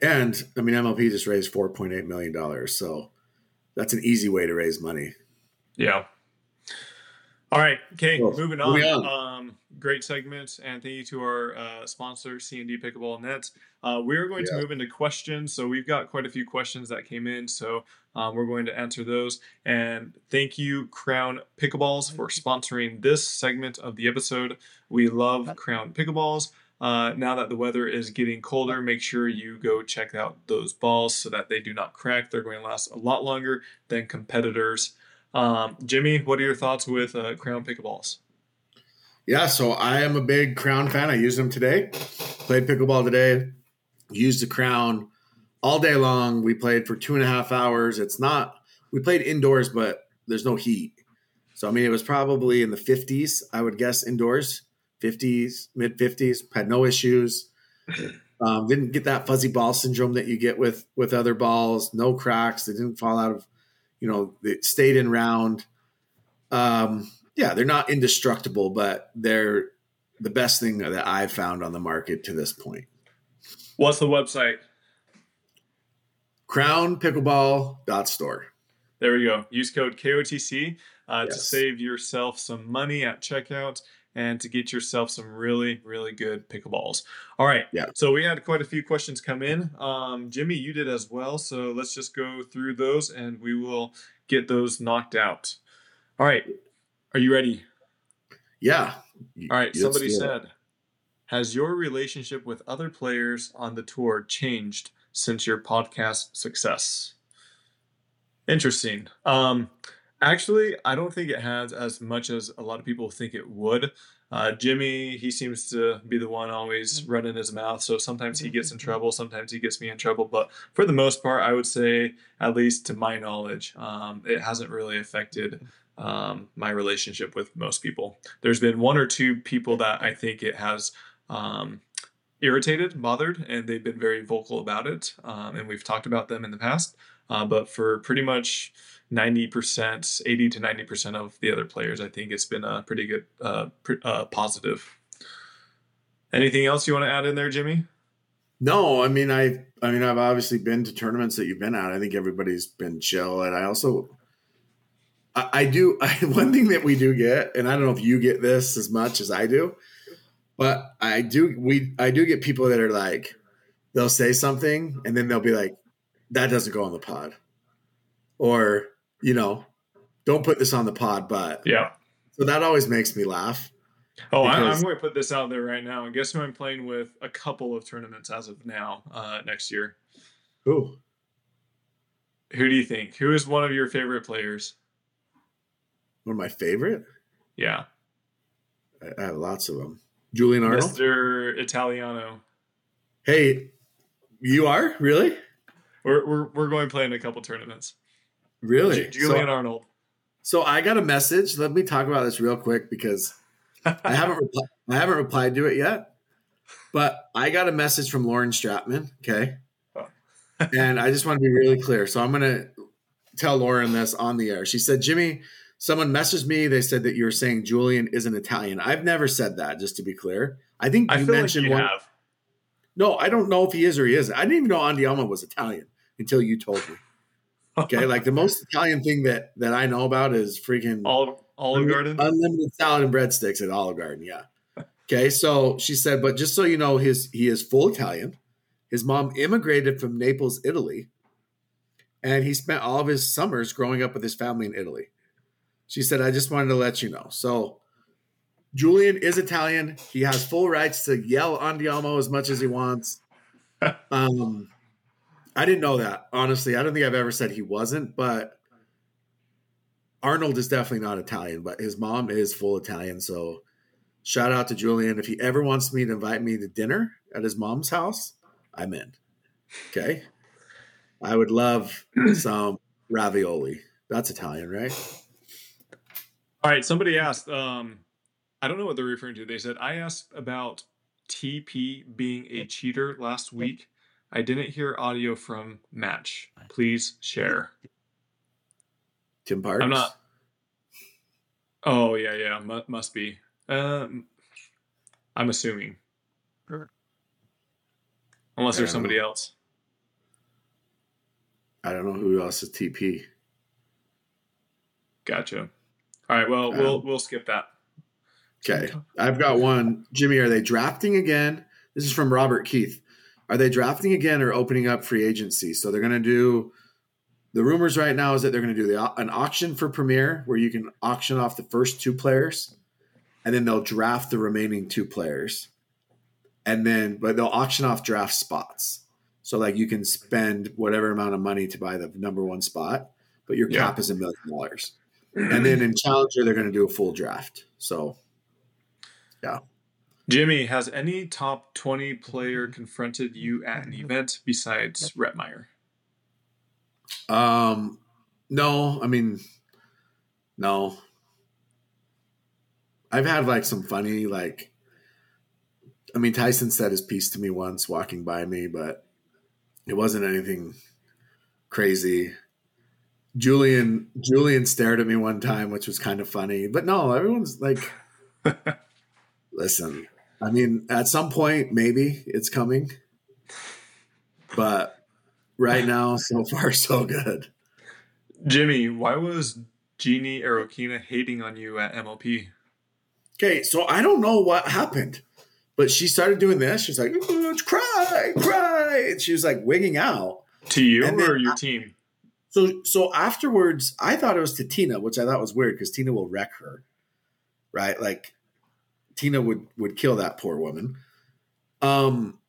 and I mean MLP just raised four point eight million dollars, so that's an easy way to raise money. Yeah. All right. Okay. Well, moving on. Moving on. Um, great segment, and thank you to our uh, sponsor, C&D Pickleball Net. Uh, we're going yeah. to move into questions. So we've got quite a few questions that came in. So um, we're going to answer those. And thank you, Crown Pickleballs, for sponsoring this segment of the episode. We love Crown Pickleballs. Uh, now that the weather is getting colder, make sure you go check out those balls so that they do not crack. They're going to last a lot longer than competitors. Um, Jimmy, what are your thoughts with uh, Crown pickleballs? Yeah, so I am a big Crown fan. I used them today. Played pickleball today. Used the Crown all day long. We played for two and a half hours. It's not. We played indoors, but there's no heat. So I mean, it was probably in the 50s, I would guess, indoors. 50s, mid 50s, had no issues. Um, didn't get that fuzzy ball syndrome that you get with with other balls. No cracks. They didn't fall out of, you know, they stayed in round. Um, yeah, they're not indestructible, but they're the best thing that I've found on the market to this point. What's the website? Crownpickleball.store. There we go. Use code KOTC uh, yes. to save yourself some money at checkout and to get yourself some really, really good pickleballs. All right. Yeah. So we had quite a few questions come in. Um, Jimmy, you did as well. So let's just go through those and we will get those knocked out. All right. Are you ready? Yeah. All right. Somebody said, Has your relationship with other players on the tour changed since your podcast success? Interesting. Um, Actually, I don't think it has as much as a lot of people think it would. Uh, Jimmy, he seems to be the one always mm-hmm. running his mouth. So sometimes he gets in mm-hmm. trouble, sometimes he gets me in trouble. But for the most part, I would say, at least to my knowledge, um, it hasn't really affected um, my relationship with most people. There's been one or two people that I think it has um, irritated, bothered, and they've been very vocal about it. Um, and we've talked about them in the past. Uh, but for pretty much 90%, 80 to 90% of the other players, I think it's been a pretty good, uh, pr- uh, positive. Anything else you want to add in there, Jimmy? No, I mean I I mean I've obviously been to tournaments that you've been at. I think everybody's been chill, and I also I, do I, one thing that we do get, and I don't know if you get this as much as I do, but I do we I do get people that are like they'll say something and then they'll be like that doesn't go on the pod, or you know don't put this on the pod, but Yeah. so that always makes me laugh. Oh, I, I'm going to put this out there right now. And guess who I'm playing with a couple of tournaments as of now uh, next year? who Who do you think? Who is one of your favorite players? one of my favorite. Yeah. I, I have lots of them. Julian Arnold. Mr. Italiano. Hey, you are really, We're, we're, we're going to play in a couple tournaments. really, Julian So, Arnold. so I got a message. Let me talk about this real quick because I haven't repli- I haven't replied to it yet. But I got a message from Lauren Stratman. Okay, Oh. and I just want to be really clear. So I'm gonna tell Lauren this on the air. She said, Jimmy, someone messaged me. They said that you were saying Julian isn't Italian. I've never said that. Just to be clear, I think I you feel like mentioned you one. have. No, I don't know if he is or he isn't. I didn't even know Andiamo was Italian until you told me. Okay, like the most Italian thing that that I know about is freaking Olive, Olive Garden. unlimited salad and breadsticks at Olive Garden. Yeah. Okay, so she said, but just so you know, his he is full Italian. His mom immigrated from Naples, Italy, and he spent all of his summers growing up with his family in Italy. She said, I just wanted to let you know. So Julian is Italian. He has full rights to yell Andiamo as much as he wants. Um, I didn't know that honestly. I don't think I've ever said he wasn't, but Arnold is definitely not Italian, but his mom is full Italian. So shout out to Julian. If he ever wants me to invite me to dinner at his mom's house, I'm in. Okay. I would love some ravioli. That's Italian, right? All right. Somebody asked. Um, I don't know what they're referring to. They said I asked about TP being a cheater last week. I didn't hear audio from Match. Please share. Tim Parks. I'm not- Oh yeah, yeah, mu- must be. Um, I'm assuming, Sure. unless there's somebody know. else. I don't know who else is TP. Gotcha. All right. Well, Um, we'll we'll skip that. Okay. I've got one. Jimmy, are they drafting again? This is from Robert Keith. Are they drafting again or opening up free agency? So they're going to do the rumors right now is that they're going to do the, an auction for Premier where you can auction off the first two players and then they'll draft the remaining two players. And then, but they'll auction off draft spots. So, like, you can spend whatever amount of money to buy the number one spot, but your Yeah. cap is a million dollars. And then in Challenger, they're going to do a full draft. So, Jimmy, has any top 20 player confronted you at an event besides Retmeyer? Um, no, I mean, no. I've had like some funny, like, I mean, Tyson said his piece to me once walking by me, but it wasn't anything crazy. Julian Julian stared at me one time, which was kind of funny. But no, everyone's like, listen. I mean, at some point, maybe it's coming, but right now, so far, so good. Jimmy, why was Genie Erokhina hating on you at MLP? Okay, so I don't know what happened, but she started doing this. She's like, "Oh, cry, cry. And she was like wigging out. To you And or your I- team? So so afterwards, I thought it was to Tina, which I thought was weird because Tina will wreck her, right? Like Tina would would kill that poor woman. Um,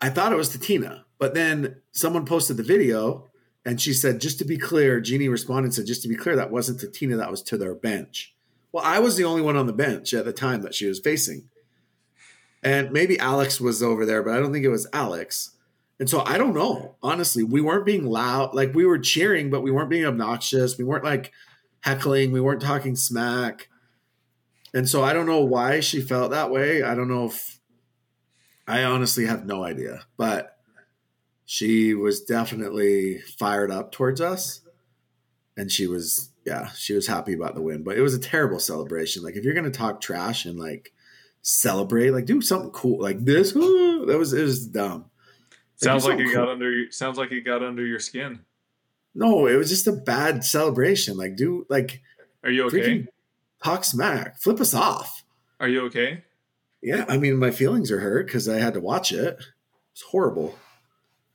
I thought it was to Tina, but then someone posted the video and she said, just to be clear, Genie responded and said, just to be clear, that wasn't to Tina, that was to their bench. Well, I was the only one on the bench at the time that she was facing. And maybe Alex was over there, but I don't think it was Alex. And so I don't know. Honestly, we weren't being loud. Like we were cheering, but we weren't being obnoxious. We weren't like heckling. We weren't talking smack. And so I don't know why she felt that way. I don't know if I honestly have no idea, but she was definitely fired up towards us, and she was yeah, she was happy about the win. But it was a terrible celebration. Like if you're gonna talk trash and like celebrate, like do something cool like this. that was it was dumb. Sounds like, like it cool. got under. Sounds like it got under your skin. No, it was just a bad celebration. Like, do like. Are you okay? Talk smack. Flip us off. Are you okay? Yeah, I mean, my feelings are hurt because I had to watch it. It's horrible.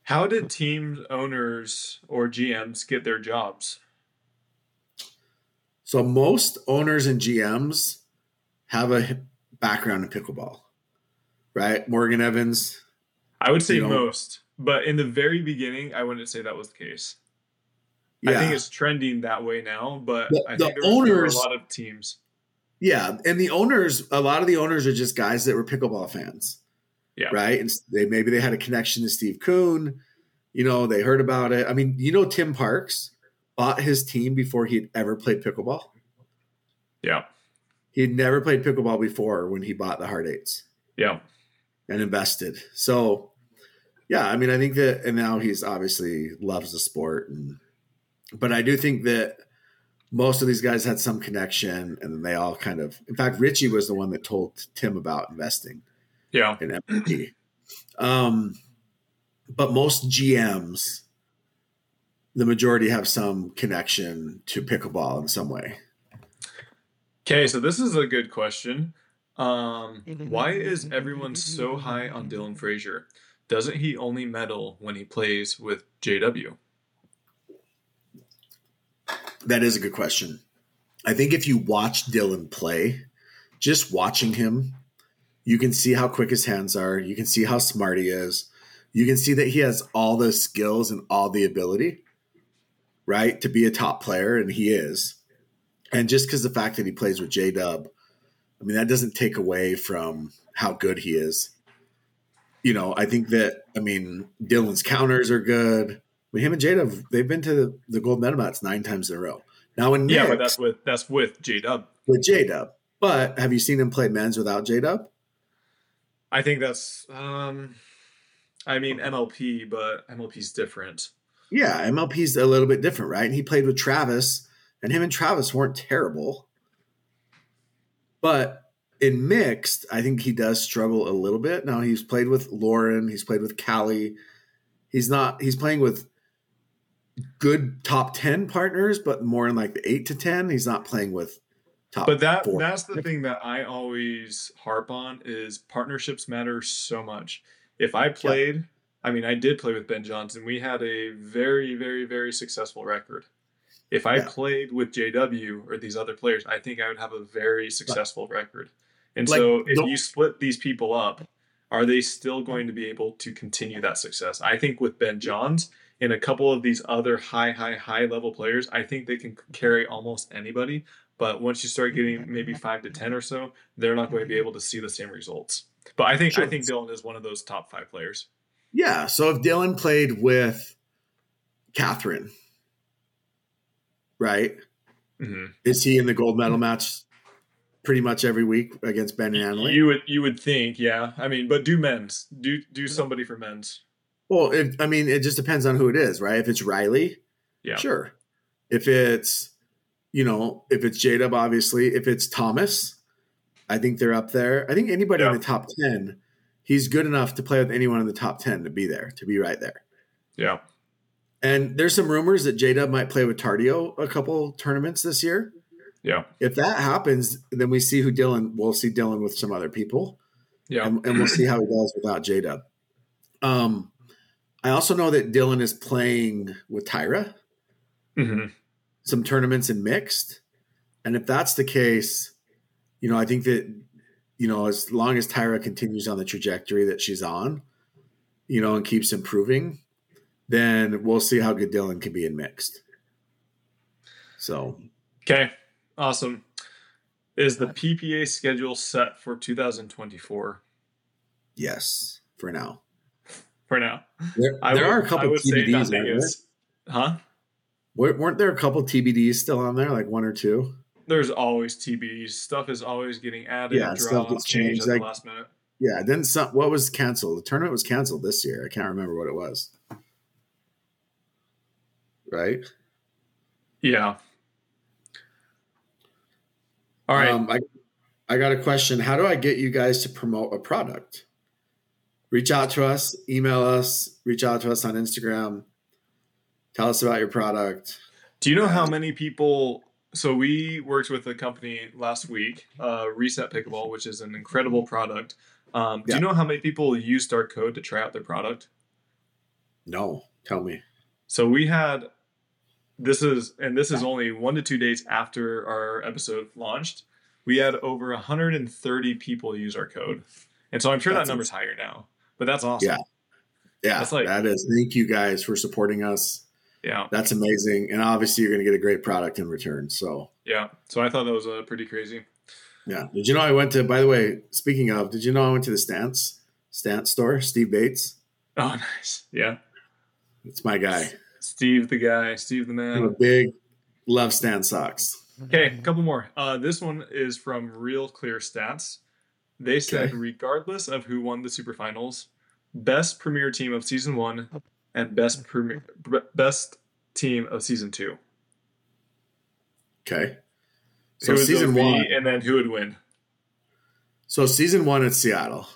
How did team owners or GMs get their jobs? So most owners and GMs have a background in pickleball, right? Morgan Evans. I would say you know, most, but in the very beginning, I wouldn't say that was the case. Yeah. I think it's trending that way now, but the, I think the there, owners, there a lot of teams. Yeah, and the owners, a lot of the owners are just guys that were pickleball fans. Yeah. Right. And they maybe they had a connection to Steve Kuhn. You know, they heard about it. I mean, you know, Tim Parks bought his team before he'd ever played pickleball. Yeah. He had never played pickleball before when he bought the Hard Eights. Yeah. And invested. So yeah, I mean, I think that and now he's obviously loves the sport and but I do think that most of these guys had some connection and they all kind of in fact richie was the one that told tim about investing yeah. in MLP. um but most gms the majority have some connection to pickleball in some way. Okay so this is a good question. Um why is everyone so high on dylan frazier? Doesn't he only medal when he plays with jw that is a good question. I think if you watch Dylan play, just watching him, you can see how quick his hands are. You can see how smart he is. You can see that he has all the skills and all the ability, right, to be a top player, and he is. And just because the fact that he plays with J Dub, I mean, that doesn't take away from how good he is. You know, I think that, I mean, Dylan's counters are good. With him and Jada, they've been to the, gold medal mats nine times in a row. Now, in yeah, but that's with that's with J Dub. With J Dub, but have you seen him play men's without J Dub? I think that's. um I mean MLP, but MLP's different. Yeah, MLP's a little bit different, right? And he played with Travis, and him and Travis weren't terrible. But in mixed, I think he does struggle a little bit. Now he's played with Lauren, he's played with Callie. He's not. He's playing with good top 10 partners, but more in like the eight to 10. He's not playing with top But that four. that's the thing that I always harp on is partnerships matter so much. If I played, yeah. I mean, I did play with Ben Johnson. We had a very, very, very successful record. If I yeah. played with JW or these other players, I think I would have a very successful record. And like, so if you split these people up, are they still going to be able to continue that success? I think with Ben Johns, and a couple of these other high, high, high level players, I think they can carry almost anybody. But once you start getting maybe five to ten or so, they're not going to be able to see the same results. But I think sure. I think Dylan is one of those top five players. Yeah. So if Dylan played with Catherine, right? Mm-hmm. Is he in the gold medal match pretty much every week against Ben Hanley? You would you would think, yeah. I mean, but do men's do do somebody for men's. Well, I mean, it just depends on who it is, right? If it's Riley, yeah, sure. If it's, you know, if it's J Dub, obviously. If it's Thomas, I think they're up there. I think anybody yeah. in the top ten, he's good enough to play with anyone in the top ten to be there, to be right there. Yeah. And there's some rumors that J Dub might play with Tardio a couple tournaments this year. Yeah. If that happens, then we see who Dylan. We'll see Dylan with some other people. Yeah. And, and we'll see how he does without J Dub. Um, I also know that Dylan is playing with Tyra. Mm-hmm. Some tournaments in mixed, and if that's the case, you know, I think that you know, as long as Tyra continues on the trajectory that she's on, you know, and keeps improving, then we'll see how good Dylan can be in mixed. So, okay, awesome. Is the PPA schedule set for 2024? Yes, for now for now. There, there are a couple TBDs. Is, huh? Weren't there a couple TBDs still on there, like one or two? There's always TBDs. Stuff is always getting added. Yeah, stuff gets changed at like, the last minute. Yeah, then some. What was canceled? The tournament was canceled this year. I can't remember what it was. Right. Yeah. All right. Um, I, I got a question. How do I get you guys to promote a product? Reach out to us, email us, reach out to us on Instagram. Tell us about your product. Do you know how many people? So we worked with a company last week, uh, Reset Pickleball, which is an incredible product. Um, do Yeah. you know how many people used our code to try out their product? No, tell me. So we had this is and this is only one to two days after our episode launched. We had over 130 people use our code, and so I'm sure That's that number's higher now. But that's awesome. Yeah. Yeah, That's like- that is. Thank you guys for supporting us. yeah, That's amazing. And obviously, you're going to get a great product in return. So, yeah. So I thought that was uh, pretty crazy. yeah. Did you know I went to, by the way, speaking of, did you know I went to the Stance, Stance store, Steve Bates? Oh, nice. Yeah, It's my guy. Steve the guy, Steve the man. I'm a big love Stance socks. Okay, a couple more. Uh, this one is from Real Clear Stats. They said, Okay. regardless of who won the super finals, best premier team of season one and best premier best team of season two. Okay. So season one. and then who would win? So season one at Seattle.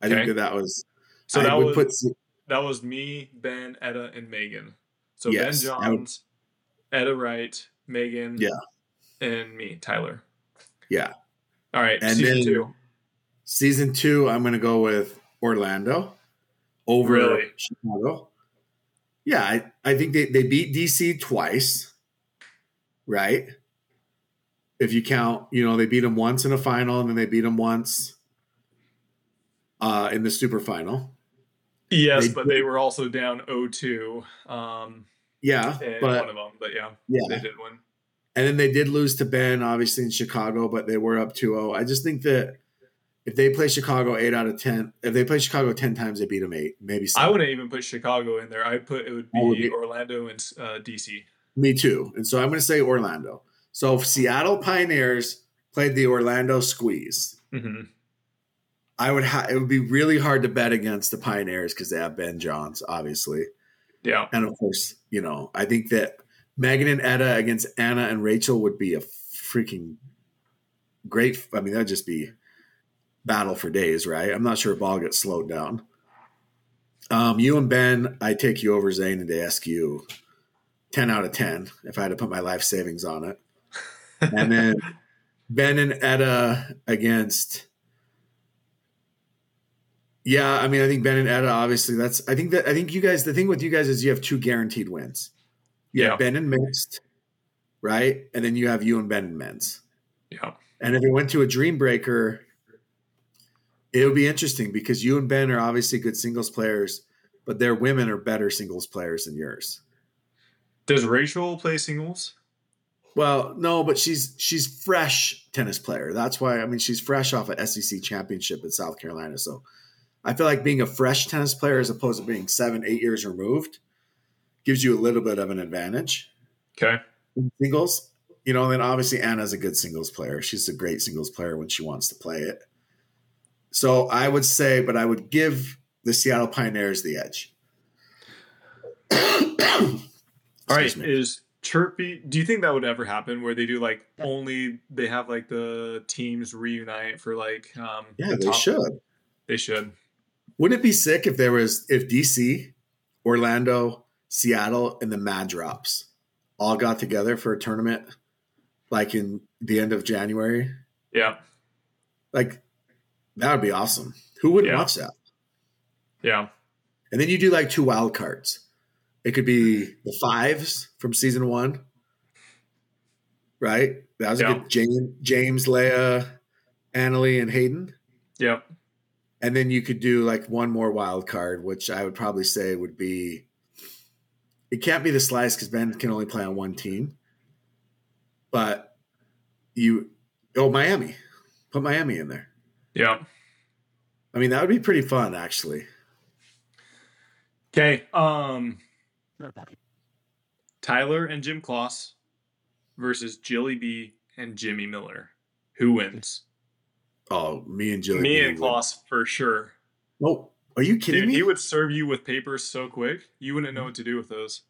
I Okay. think that that was. So I that would was put. Se- that was me, Ben, Etta, and Megan. So Yes, Ben I would- Johns, Etta Wright, Megan, Yeah. and me, Tyler. Yeah. All right, And season then- two. Season two, I'm going to go with Orlando over Really? Chicago. Yeah, I, I think they, they beat DC twice, right? If you count, you know, they beat them once in a final and then they beat them once uh, in the super final. Yes, they but they were also down 0-2 um, Yeah, but one of them. But yeah, yeah. they did win. And then they did lose to Ben, obviously in Chicago, but they were up 2-0. I just think that if they play Chicago eight out of ten, if they play Chicago ten times, they beat them eight, maybe. I wouldn't even put Chicago in there. I'd put it would I would be be- Orlando and uh, DC. Me too. And so I'm going to say Orlando. So if Seattle Pioneers played the Orlando Squeeze, hmm I would ha- it would be really hard to bet against the Pioneers because they have Ben Johns, obviously, Yeah, and of course, you know, I think that Megan and Etta against Anna and Rachel would be a freaking great. I mean, that'd just be battle for days, right? I'm not sure if ball gets slowed down. Um, you and Ben, I take you over Zane and ask you 10 out of 10 if I had to put my life savings on it. And then Ben and Etta against. Yeah, I mean, I think Ben and Etta, obviously, that's. I think that, I think you guys, the thing with you guys is you have two guaranteed wins. You Yeah. have Ben and mixed, right? And then you have you and Ben and men's. yeah, And if it went to a dream breaker, it would be interesting because you and Ben are obviously good singles players, but their women are better singles players than yours. Does Rachel play singles? Well, no, but she's she's fresh tennis player. That's why I mean she's fresh off a SEC championship in South Carolina. So I feel like being a fresh tennis player as opposed to being seven, eight years removed gives you a little bit of an advantage Okay. singles. You know, and then obviously Anna's a good singles player. She's a great singles player when she wants to play it. So I would say, but I would give the Seattle Pioneers the edge. All right. Me. Is Chirpy? Do you think that would ever happen where they do like only they have like the teams reunite for like um Yeah, the they top- should. they should Wouldn't it be sick if there was if DC, Orlando, Seattle, and the Mad Drops all got together for a tournament like in the end of January? yeah Like that would be awesome. Who wouldn't Yeah. watch that? yeah And then you do like two wild cards. It could be the fives from season one, right? That was a good James, James, Leia, Anna Leigh, and Hayden. yeah And then you could do like one more wild card, which I would probably say would be. It can't be the slice because Ben can only play on one team. But you, oh Miami, put Miami in there. Yeah. I mean that would be pretty fun, actually. Okay. Um, Tyler and Jim Kloss versus Jilly B and Jimmy Miller. Who wins? Oh, me and Jilly. Me B and would- Kloss for sure. Oh, are you kidding Dude, me? he would serve you with papers so quick, you wouldn't know what to do with those.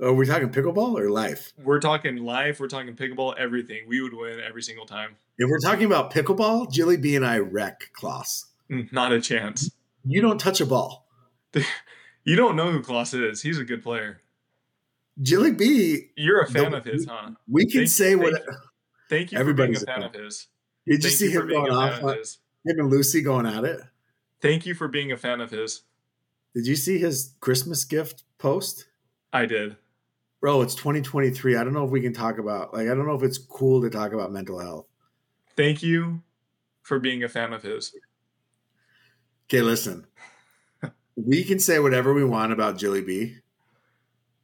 Are we talking pickleball or life? We're talking life. we're talking pickleball, everything. We would win every single time. If we're talking about pickleball, Jilly B and I wreck Kloss. Mm, Not a chance. You don't touch a ball. You don't know who Kloss is. He's a good player. Jilly B, You're a fan No, of his, huh? we can Thank- say what. thank Thank you Everybody's for being a a fan fan. of his. Did you Thank see for him going off? of him and Lucy going at it. Thank you for being a fan of his. Did you see his Christmas gift post? I did. Bro, it's 2023. I don't know if we can talk about like I don't know if it's cool to talk about mental health. Thank you for being a fan of his. Okay, listen. we can say whatever we want about Jilly B,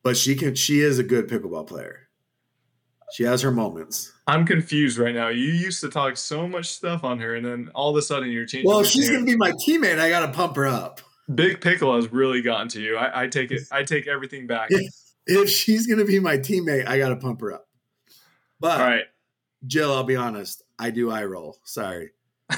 but she can she is a good pickleball player. She has her moments. I'm confused right now. You used to talk so much stuff on her, and then all of a sudden you're changing. Well, she's gonna be my teammate, I gotta pump her up. Big Pickle has really gotten to you. I, I take it. I take everything back. If she's gonna be my teammate, I gotta pump her up. But All right. Jill, I'll be honest, I do eye roll. Sorry.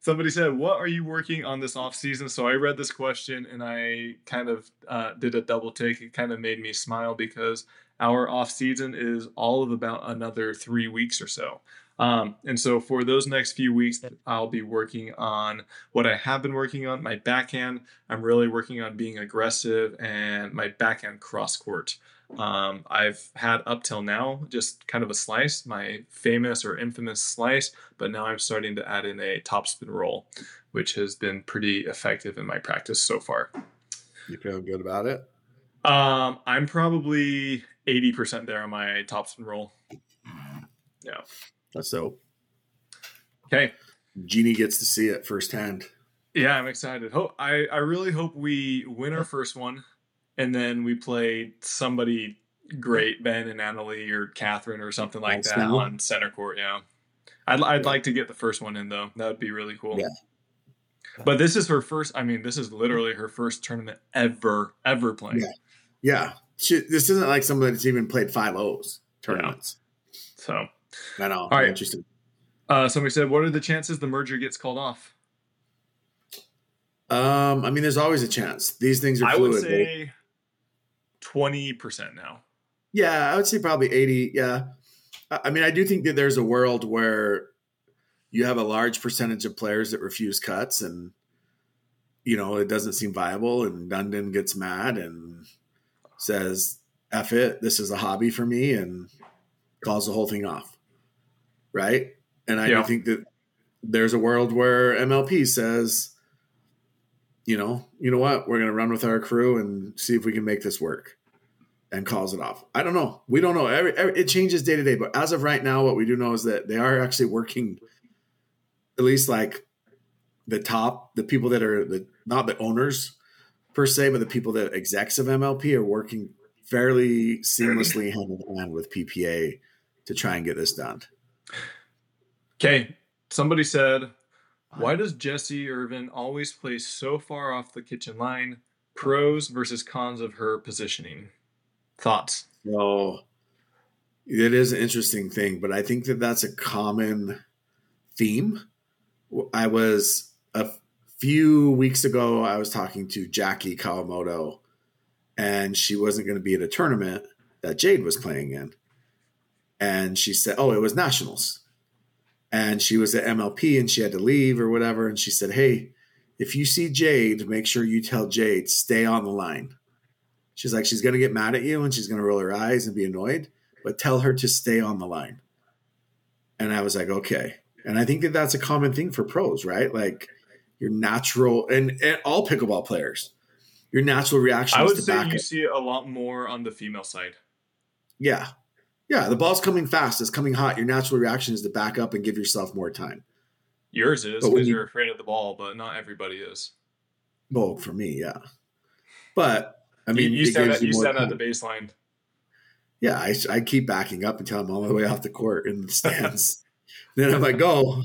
Somebody said, "What are you working on this off season?" So I read this question and I kind of uh, did a double take. It kind of made me smile because our off season is all of about another three weeks or so. Um, and so for those next few weeks, I'll be working on what I have been working on. My backhand, I'm really working on being aggressive and my backhand cross court. Um, I've had up till now just kind of a slice, my famous or infamous slice, but now I'm starting to add in a topspin roll, which has been pretty effective in my practice so far. You feel good about it? Um, I'm probably 80% there on my topspin roll. Yeah. That's dope. Okay. Genie gets to see it firsthand. Yeah, I'm excited. Hope I, I really hope we win our first one and then we play somebody great, Ben and Anna Leigh or Catherine or something like that on center court. Yeah. I'd, I'd Yeah. like to get the first one in though. That would be really cool. Yeah. But this is her first, I mean, this is literally her first tournament ever, ever playing. Yeah. Yeah. She, this isn't like somebody that's even played five O's tournaments. So, I know. All right. Interesting. uh, somebody said, what are the chances the merger gets called off? Um, I mean, there's always a chance. These things are I fluid. would say 20% now. Yeah, I would say probably 80. Yeah. I I mean, I do think that there's a world where you have a large percentage of players that refuse cuts and, you know, it doesn't seem viable. And Dundon gets mad and says, F it, this is a hobby for me, and calls the whole thing off. Right. And I Yeah. think that there's a world where MLP says, you know, you know what, we're going to run with our crew and see if we can make this work and calls it off. I don't know. We don't know. Every, every, it changes day to day, but as of right now, what we do know is that they are actually working. At least like the top, the people that are the not the owners per se, but the people that execs of MLP are working fairly seamlessly hand in hand with PPA to try and get this done. Okay. Somebody said, why does Jessie Irvine always play so far off the kitchen line? Pros versus cons of her positioning. Thoughts? So it is an interesting thing, but I think that that's a common theme. I was a few weeks ago, I was talking to Jackie Kawamoto, and she wasn't going to be at a tournament that Jade was playing in. And she said, Oh, it was nationals. And she was at MLP and she had to leave or whatever. And she said, Hey, if you see Jade, make sure you tell Jade, stay on the line. She's like, she's going to get mad at you and she's going to roll her eyes and be annoyed, but tell her to stay on the line. And I was like, okay. And I think that that's a common thing for pros, right? Like your natural, and, and all pickleball players, your natural reaction I is would to say back you it. see it a lot more on the female side. Yeah. Yeah. The ball's coming fast. It's coming hot. Your natural reaction is to back up and give yourself more time. Yours is because you- you, are afraid of the ball, but not everybody is. Well, for me, yeah. But I I mean, mean, you, stand at, you more stand at the baseline. yeah, I, I keep backing up until I'm all the way off the court in the stands. then I'm like, go.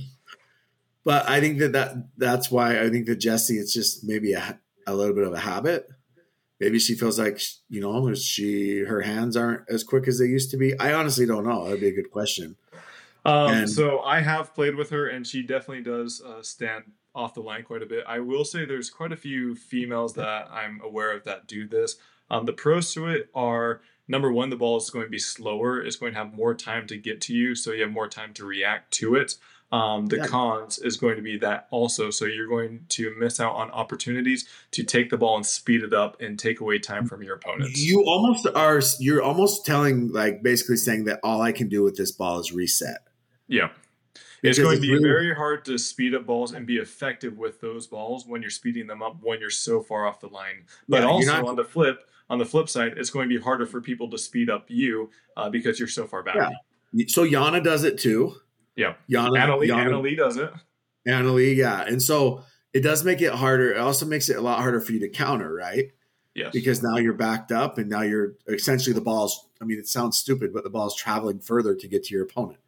But I think that, that that's why I think that Jessie, it's just maybe a, a little bit of a habit. Maybe she feels like, you know, she her hands aren't as quick as they used to be. I honestly don't know. That'd be a good question. Um, And- so I have played with her, and she definitely does uh, stand off the line quite a bit. I will say there's quite a few females that I'm aware of that do this. Um, the pros to it are number one, the ball is going to be slower. It's going to have more time to get to you, so you have more time to react to it. Um, the Yeah. cons is going to be that also. So you're going to miss out on opportunities to take the ball and speed it up and take away time from your opponents. You almost are. You're almost telling, like, basically saying that all I can do with this ball is reset. Yeah. It's going to be really- very hard to speed up balls and be effective with those balls when you're speeding them up when you're so far off the line. But Yeah, also not- on the flip, on the flip side, it's going to be harder for people to speed up you uh, because you're so far back. Yeah. So Yana does it too. Yeah. Yana, Anna Leigh, Yana, Anna Leigh does it. Anna Leigh, yeah. And so it does make it harder. It also makes it a lot harder for you to counter, right? Yes. Because now you're backed up and now you're essentially the ball's, I mean, it sounds stupid, but the ball's traveling further to get to your opponent.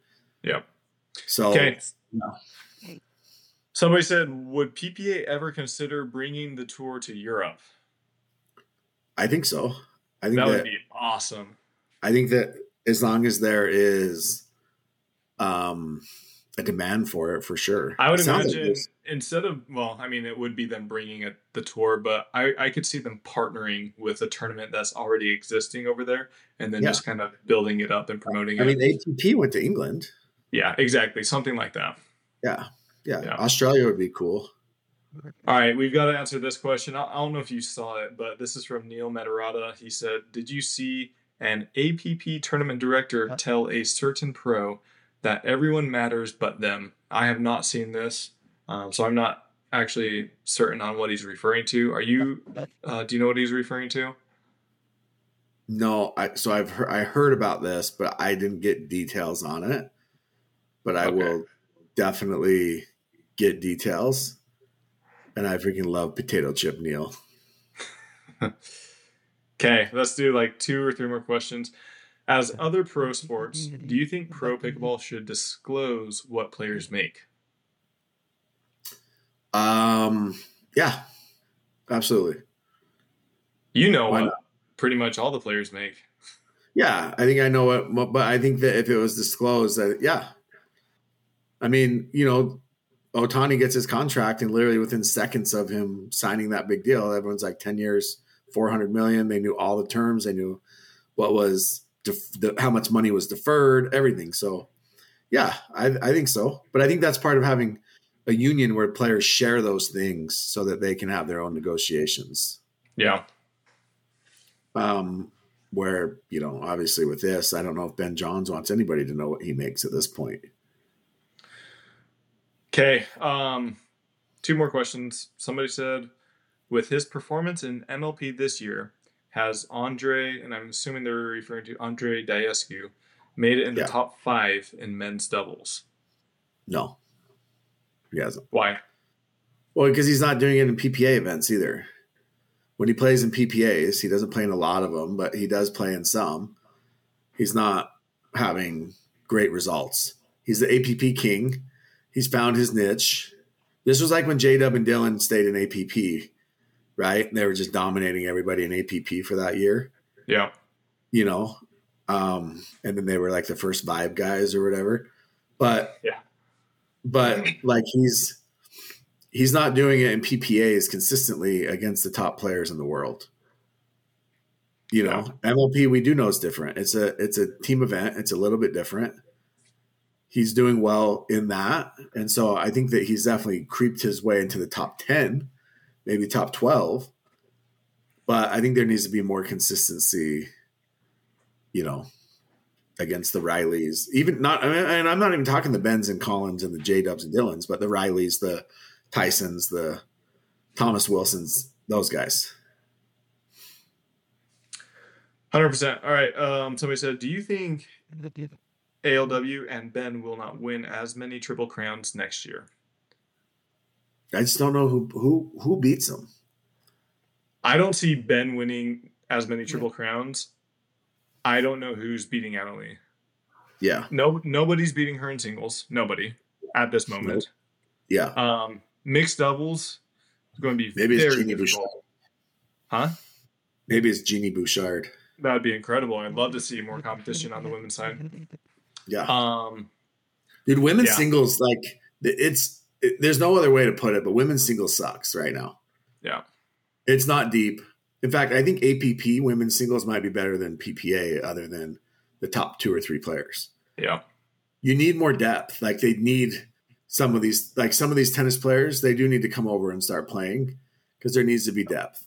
Yeah. So, Okay. Somebody said, would PPA ever consider bringing the tour to Europe? I think so. I think That that, would be awesome. I think that as long as there is um a demand for it, for sure. I would It sounds like imagine instead of well, I mean, it would be them bringing it the tour, but I I could see them partnering with a tournament that's already existing over there, and then Yeah. just kind of building it up and promoting I it. I mean, ATP went to England. yeah, exactly, something like that. Yeah. Yeah. Yeah. Australia would be cool. All right, we've got to answer this question. I, I don't know if you saw it, but this is from Neil Metarata. He said, "Did you see an APP tournament director tell a certain pro that everyone matters but them?" I have not seen this, um, so I'm not actually certain on what he's referring to. Are you? Uh, do you know what he's referring to? No, I so I've heard I heard about this, but I didn't get details on it. But I Okay. will definitely get details. And I freaking love potato chip Neil. Okay, let's do like two or three more questions. As other pro sports, do you think pro pickleball should disclose what players make? Um, yeah, absolutely. You know Why what pretty much all the players make. Yeah, I think I know what, but I think that if it was disclosed, that yeah, I mean, you know, Ohtani gets his contract, and literally within seconds of him signing that big deal, everyone's like ten years, four hundred million. They knew all the terms. They knew what was def- the, how much money was deferred, everything. So, yeah, I, I think so. But I think that's part of having a union where players share those things so that they can have their own negotiations Yeah. um, where you know obviously with this i don't know if ben johns wants anybody to know what he makes at this point Okay. Um, two more questions. Somebody said, with his performance in MLP this year, has Andre, and I'm assuming they're referring to Andre Daescu, made it in the top five in men's doubles? no. He hasn't. Why? well because he's not doing it in ppa events either. When he plays in ppas he doesn't play in a lot of them but he does play in some. He's not having great results. He's the app king. He's found his niche. This was like when j-dub and dylan stayed in app right they were just dominating everybody in app for that year Yeah. you know, um, and then they were like the first vibe guys or whatever. But Yeah. but like he's he's not doing it in PPAs consistently against the top players in the world. You know, MLP we do know is different. It's a it's a team event. It's a little bit different. He's doing well in that, and so I think that he's definitely creeped his way into the top ten, maybe top twelve. But I think there needs to be more consistency you know, against the Rileys. Even not, I mean, and I'm not even talking the Bens and Collins and the J Dubs and Dylans, but the Rileys, the Tysons, the Thomas Wilsons, those guys. Hundred percent. All right. Um, somebody said, "Do you think ALW and Ben will not win as many triple crowns next year?" I just don't know who who who beats them. I don't see Ben winning as many triple crowns. I don't know who's beating Anna Leigh. Yeah, No, nobody's beating her in singles. Nobody at this moment. yeah. Um, mixed doubles is going to be Maybe it's very Genie difficult. Huh? Maybe it's Genie Bouchard. That would be incredible. I'd love to see more competition on the women's side. Yeah, Um, Dude, women's Yeah. singles like it's it, there's no other way to put it, but women's singles sucks right now. Yeah. It's not deep. In fact, I think APP women's singles might be better than PPA, other than the top two or three players. Yeah. You need more depth. Like they need some of these, like some of these tennis players, they do need to come over and start playing because there needs to be depth.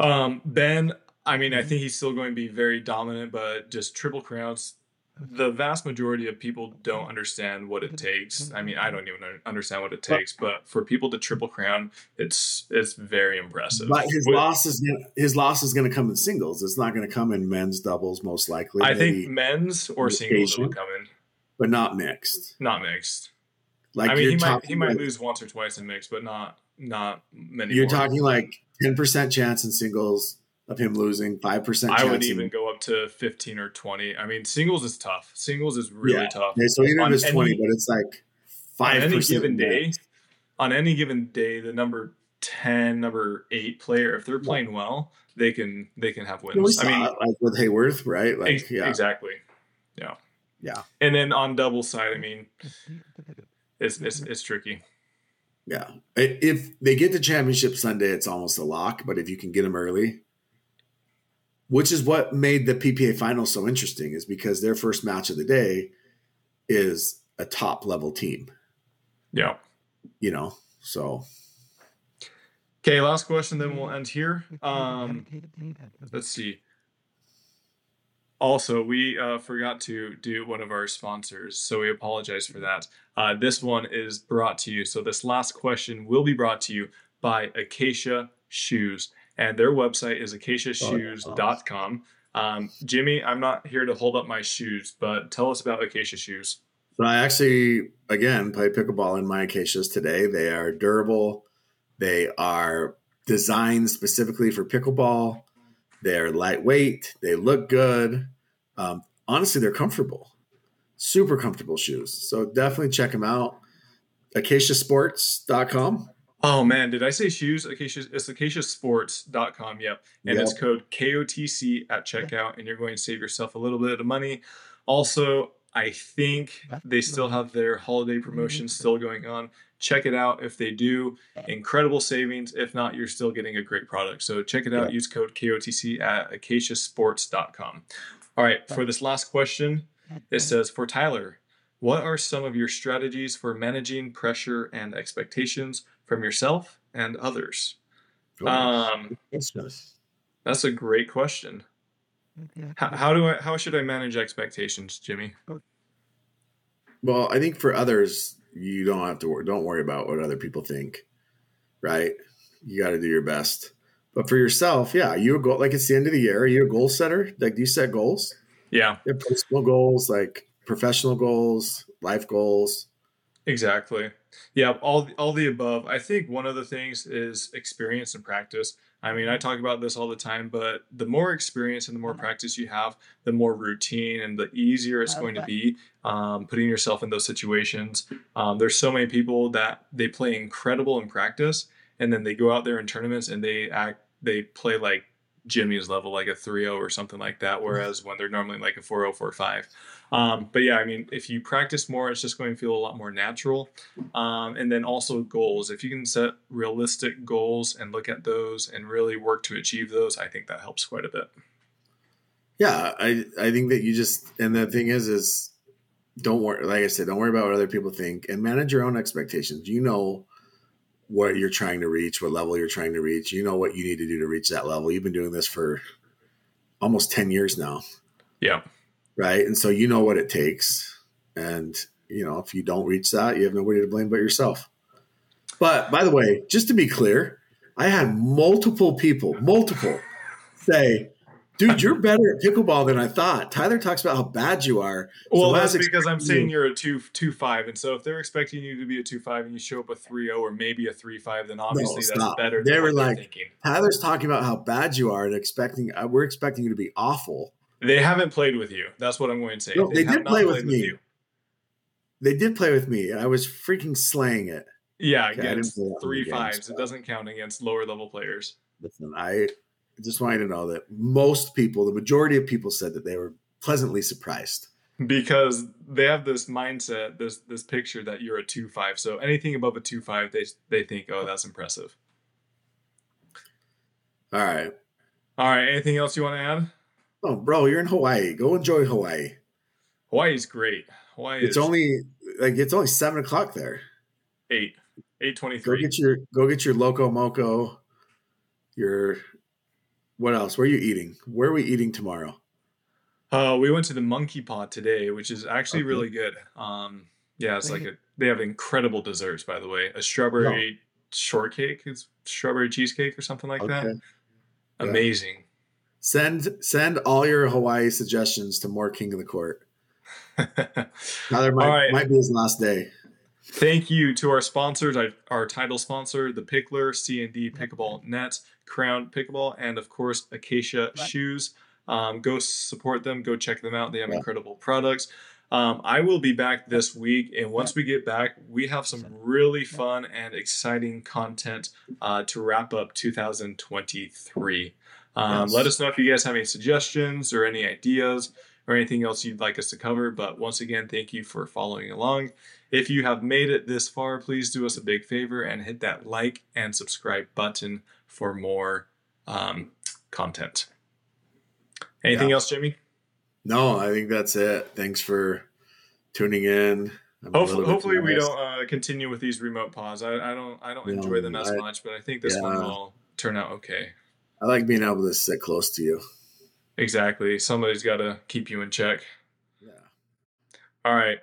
Um, ben, I mean, I think he's still going to be very dominant, but just triple crowns. The vast majority of people don't understand what it takes. I mean, I don't even understand what it takes, but for people to triple crown, it's it's very impressive. But his With- loss is gonna, his loss is going to come in singles. It's not going to come in men's doubles, most likely. I think men's or singles will come in, but not mixed. not mixed. Like I mean, he might he might like- lose once or twice in mixed, but not not many. You're more. talking like ten percent chance in singles of him losing, five percent. I would even go up to fifteen or twenty. I mean, singles is tough. Singles is really Yeah. tough. Okay, so even On if it's twenty, any- but it's like on five any given day, on any given day, the number ten, number eight player, if they're playing well, they can they can have wins. I mean, like with Hayworth, right? Like, ex- yeah, exactly. Yeah. Yeah. And then on double side, I mean, it's it's, it's tricky. yeah. If they get to championship Sunday, it's almost a lock. But if you can get them early, which is what made the PPA final so interesting, is because their first match of the day is a top level team. Yeah. You know, so Okay, last question, then we'll end here. Um, let's see. Also, we uh, forgot to do one of our sponsors, so we apologize for that. Uh, this one is brought to you. So, this last question will be brought to you by Acacia Shoes, and their website is acaciashoes.com. Um, Jimmy, I'm not here to hold up my shoes, but tell us about Acacia Shoes. So I actually, again, play pickleball in my acacias today. They are durable. They are designed specifically for pickleball. They're lightweight. They look good. Um, honestly, they're comfortable. Super comfortable shoes. So definitely check them out. Acaciasports.com. Oh man, did I say shoes? Acacia, it's acaciasports.com. Yep. And Yep. it's code KOTC at checkout, and you're going to save yourself a little bit of money. Also, I think they still have their holiday promotion still going on. Check it out if they do. Incredible savings. If not, you're still getting a great product. So check it out. Yeah. Use code KOTC at acaciasports.com. All right, for this last question, it says for Tyler, what are some of your strategies for managing pressure and expectations from yourself and others? Um, that's a great question. How, how do I? How should I manage expectations, Jimmy? Well, I think for others, you don't have to worry. Don't worry about what other people think, right? You got to do your best. But for yourself, yeah, you a goal like it's the end of the year. Are you a goal setter? Like, do you set goals? Yeah, You personal goals, like professional goals, life goals. exactly. Yeah, all all the above. I think one of the things is experience and practice. I mean, I talk about this all the time, but the more experience and the more practice you have, the more routine and the easier it's going to be um, putting yourself in those situations. Um, there's so many people that they play incredible in practice, and then they go out there in tournaments and they act, they play like Jimmy's level, like a 3-0 or something like that. Whereas when they're normally like a 4-0, 4-5. Um, but yeah, I mean, if you practice more, it's just going to feel a lot more natural. Um, and then also goals. If you can set realistic goals and look at those and really work to achieve those, I think that helps quite a bit. Yeah, I I think that you just and the thing is is don't worry. Like I said, don't worry about what other people think and manage your own expectations. You know what you're trying to reach, what level you're trying to reach. You know what you need to do to reach that level. You've been doing this for almost ten years now. Yeah. right? And so you know what it takes. And, you know, if you don't reach that, you have nobody to blame but yourself. But by the way, just to be clear, I had multiple people, multiple say, dude, you're better at pickleball than I thought. Tyler talks about how bad you are. Well, So that's because I'm saying you- you're a two two five, and so if they're expecting you to be a two five and you show up a 3-0 or maybe a three five, then obviously that's stop. better. They than were like- thinking. Tyler's talking about how bad you are and expecting, uh, we're expecting you to be awful. They haven't played with you. That's what I'm going to say. No, they have did play with me. They did play with me and I was freaking slaying it. Yeah, Okay, against play that many three games, It doesn't count against lower level players. Listen, I just want you to know that most people, the majority of people said that they were pleasantly surprised because they have this mindset, this this picture that you're a two five. So anything above a two five, they they think, oh, that's impressive. All right. All right. Anything else you want to add? Oh, bro, you're in Hawaii. Go enjoy Hawaii. Hawaii's great. Hawaii. It's only like it's only seven o'clock there. Eight. Eight twenty Go get your go get your loco moco. Your what else? Where are you eating? Where are we eating tomorrow? Uh, we went to the Monkeypod today, which is actually Okay. really good. Um, yeah, it's like a, they have incredible desserts, by the way. A strawberry shortcake, it's strawberry cheesecake or something like that. Okay. Yeah. Amazing. Send send all your Hawaii suggestions to more King of the Court. Tyler might, All right. might be his last day. Thank you to our sponsors, our, our title sponsor, the Picklr, C&D Pickleball Net, Crown Pickleball, and of course, Acacia Shoes. Um, go support them. Go check them out. They have Yeah. incredible products. Um, I will be back this week, and once we get back, we have some really fun and exciting content uh, to wrap up 2023. Um, Yes. Let us know if you guys have any suggestions or any ideas or anything else you'd like us to cover. But once again, thank you for following along. If you have made it this far, please do us a big favor and hit that like and subscribe button for more um, content. Anything Yeah. else, Jimmy? No, I think that's it. Thanks for tuning in. I'm Hopefully, hopefully we don't uh, continue with these remote pods. I, I don't, I don't No, enjoy them as I- much, but I think this one will turn out okay. I like being able to sit close to you. Exactly. Somebody's got to keep you in check. Yeah. All right.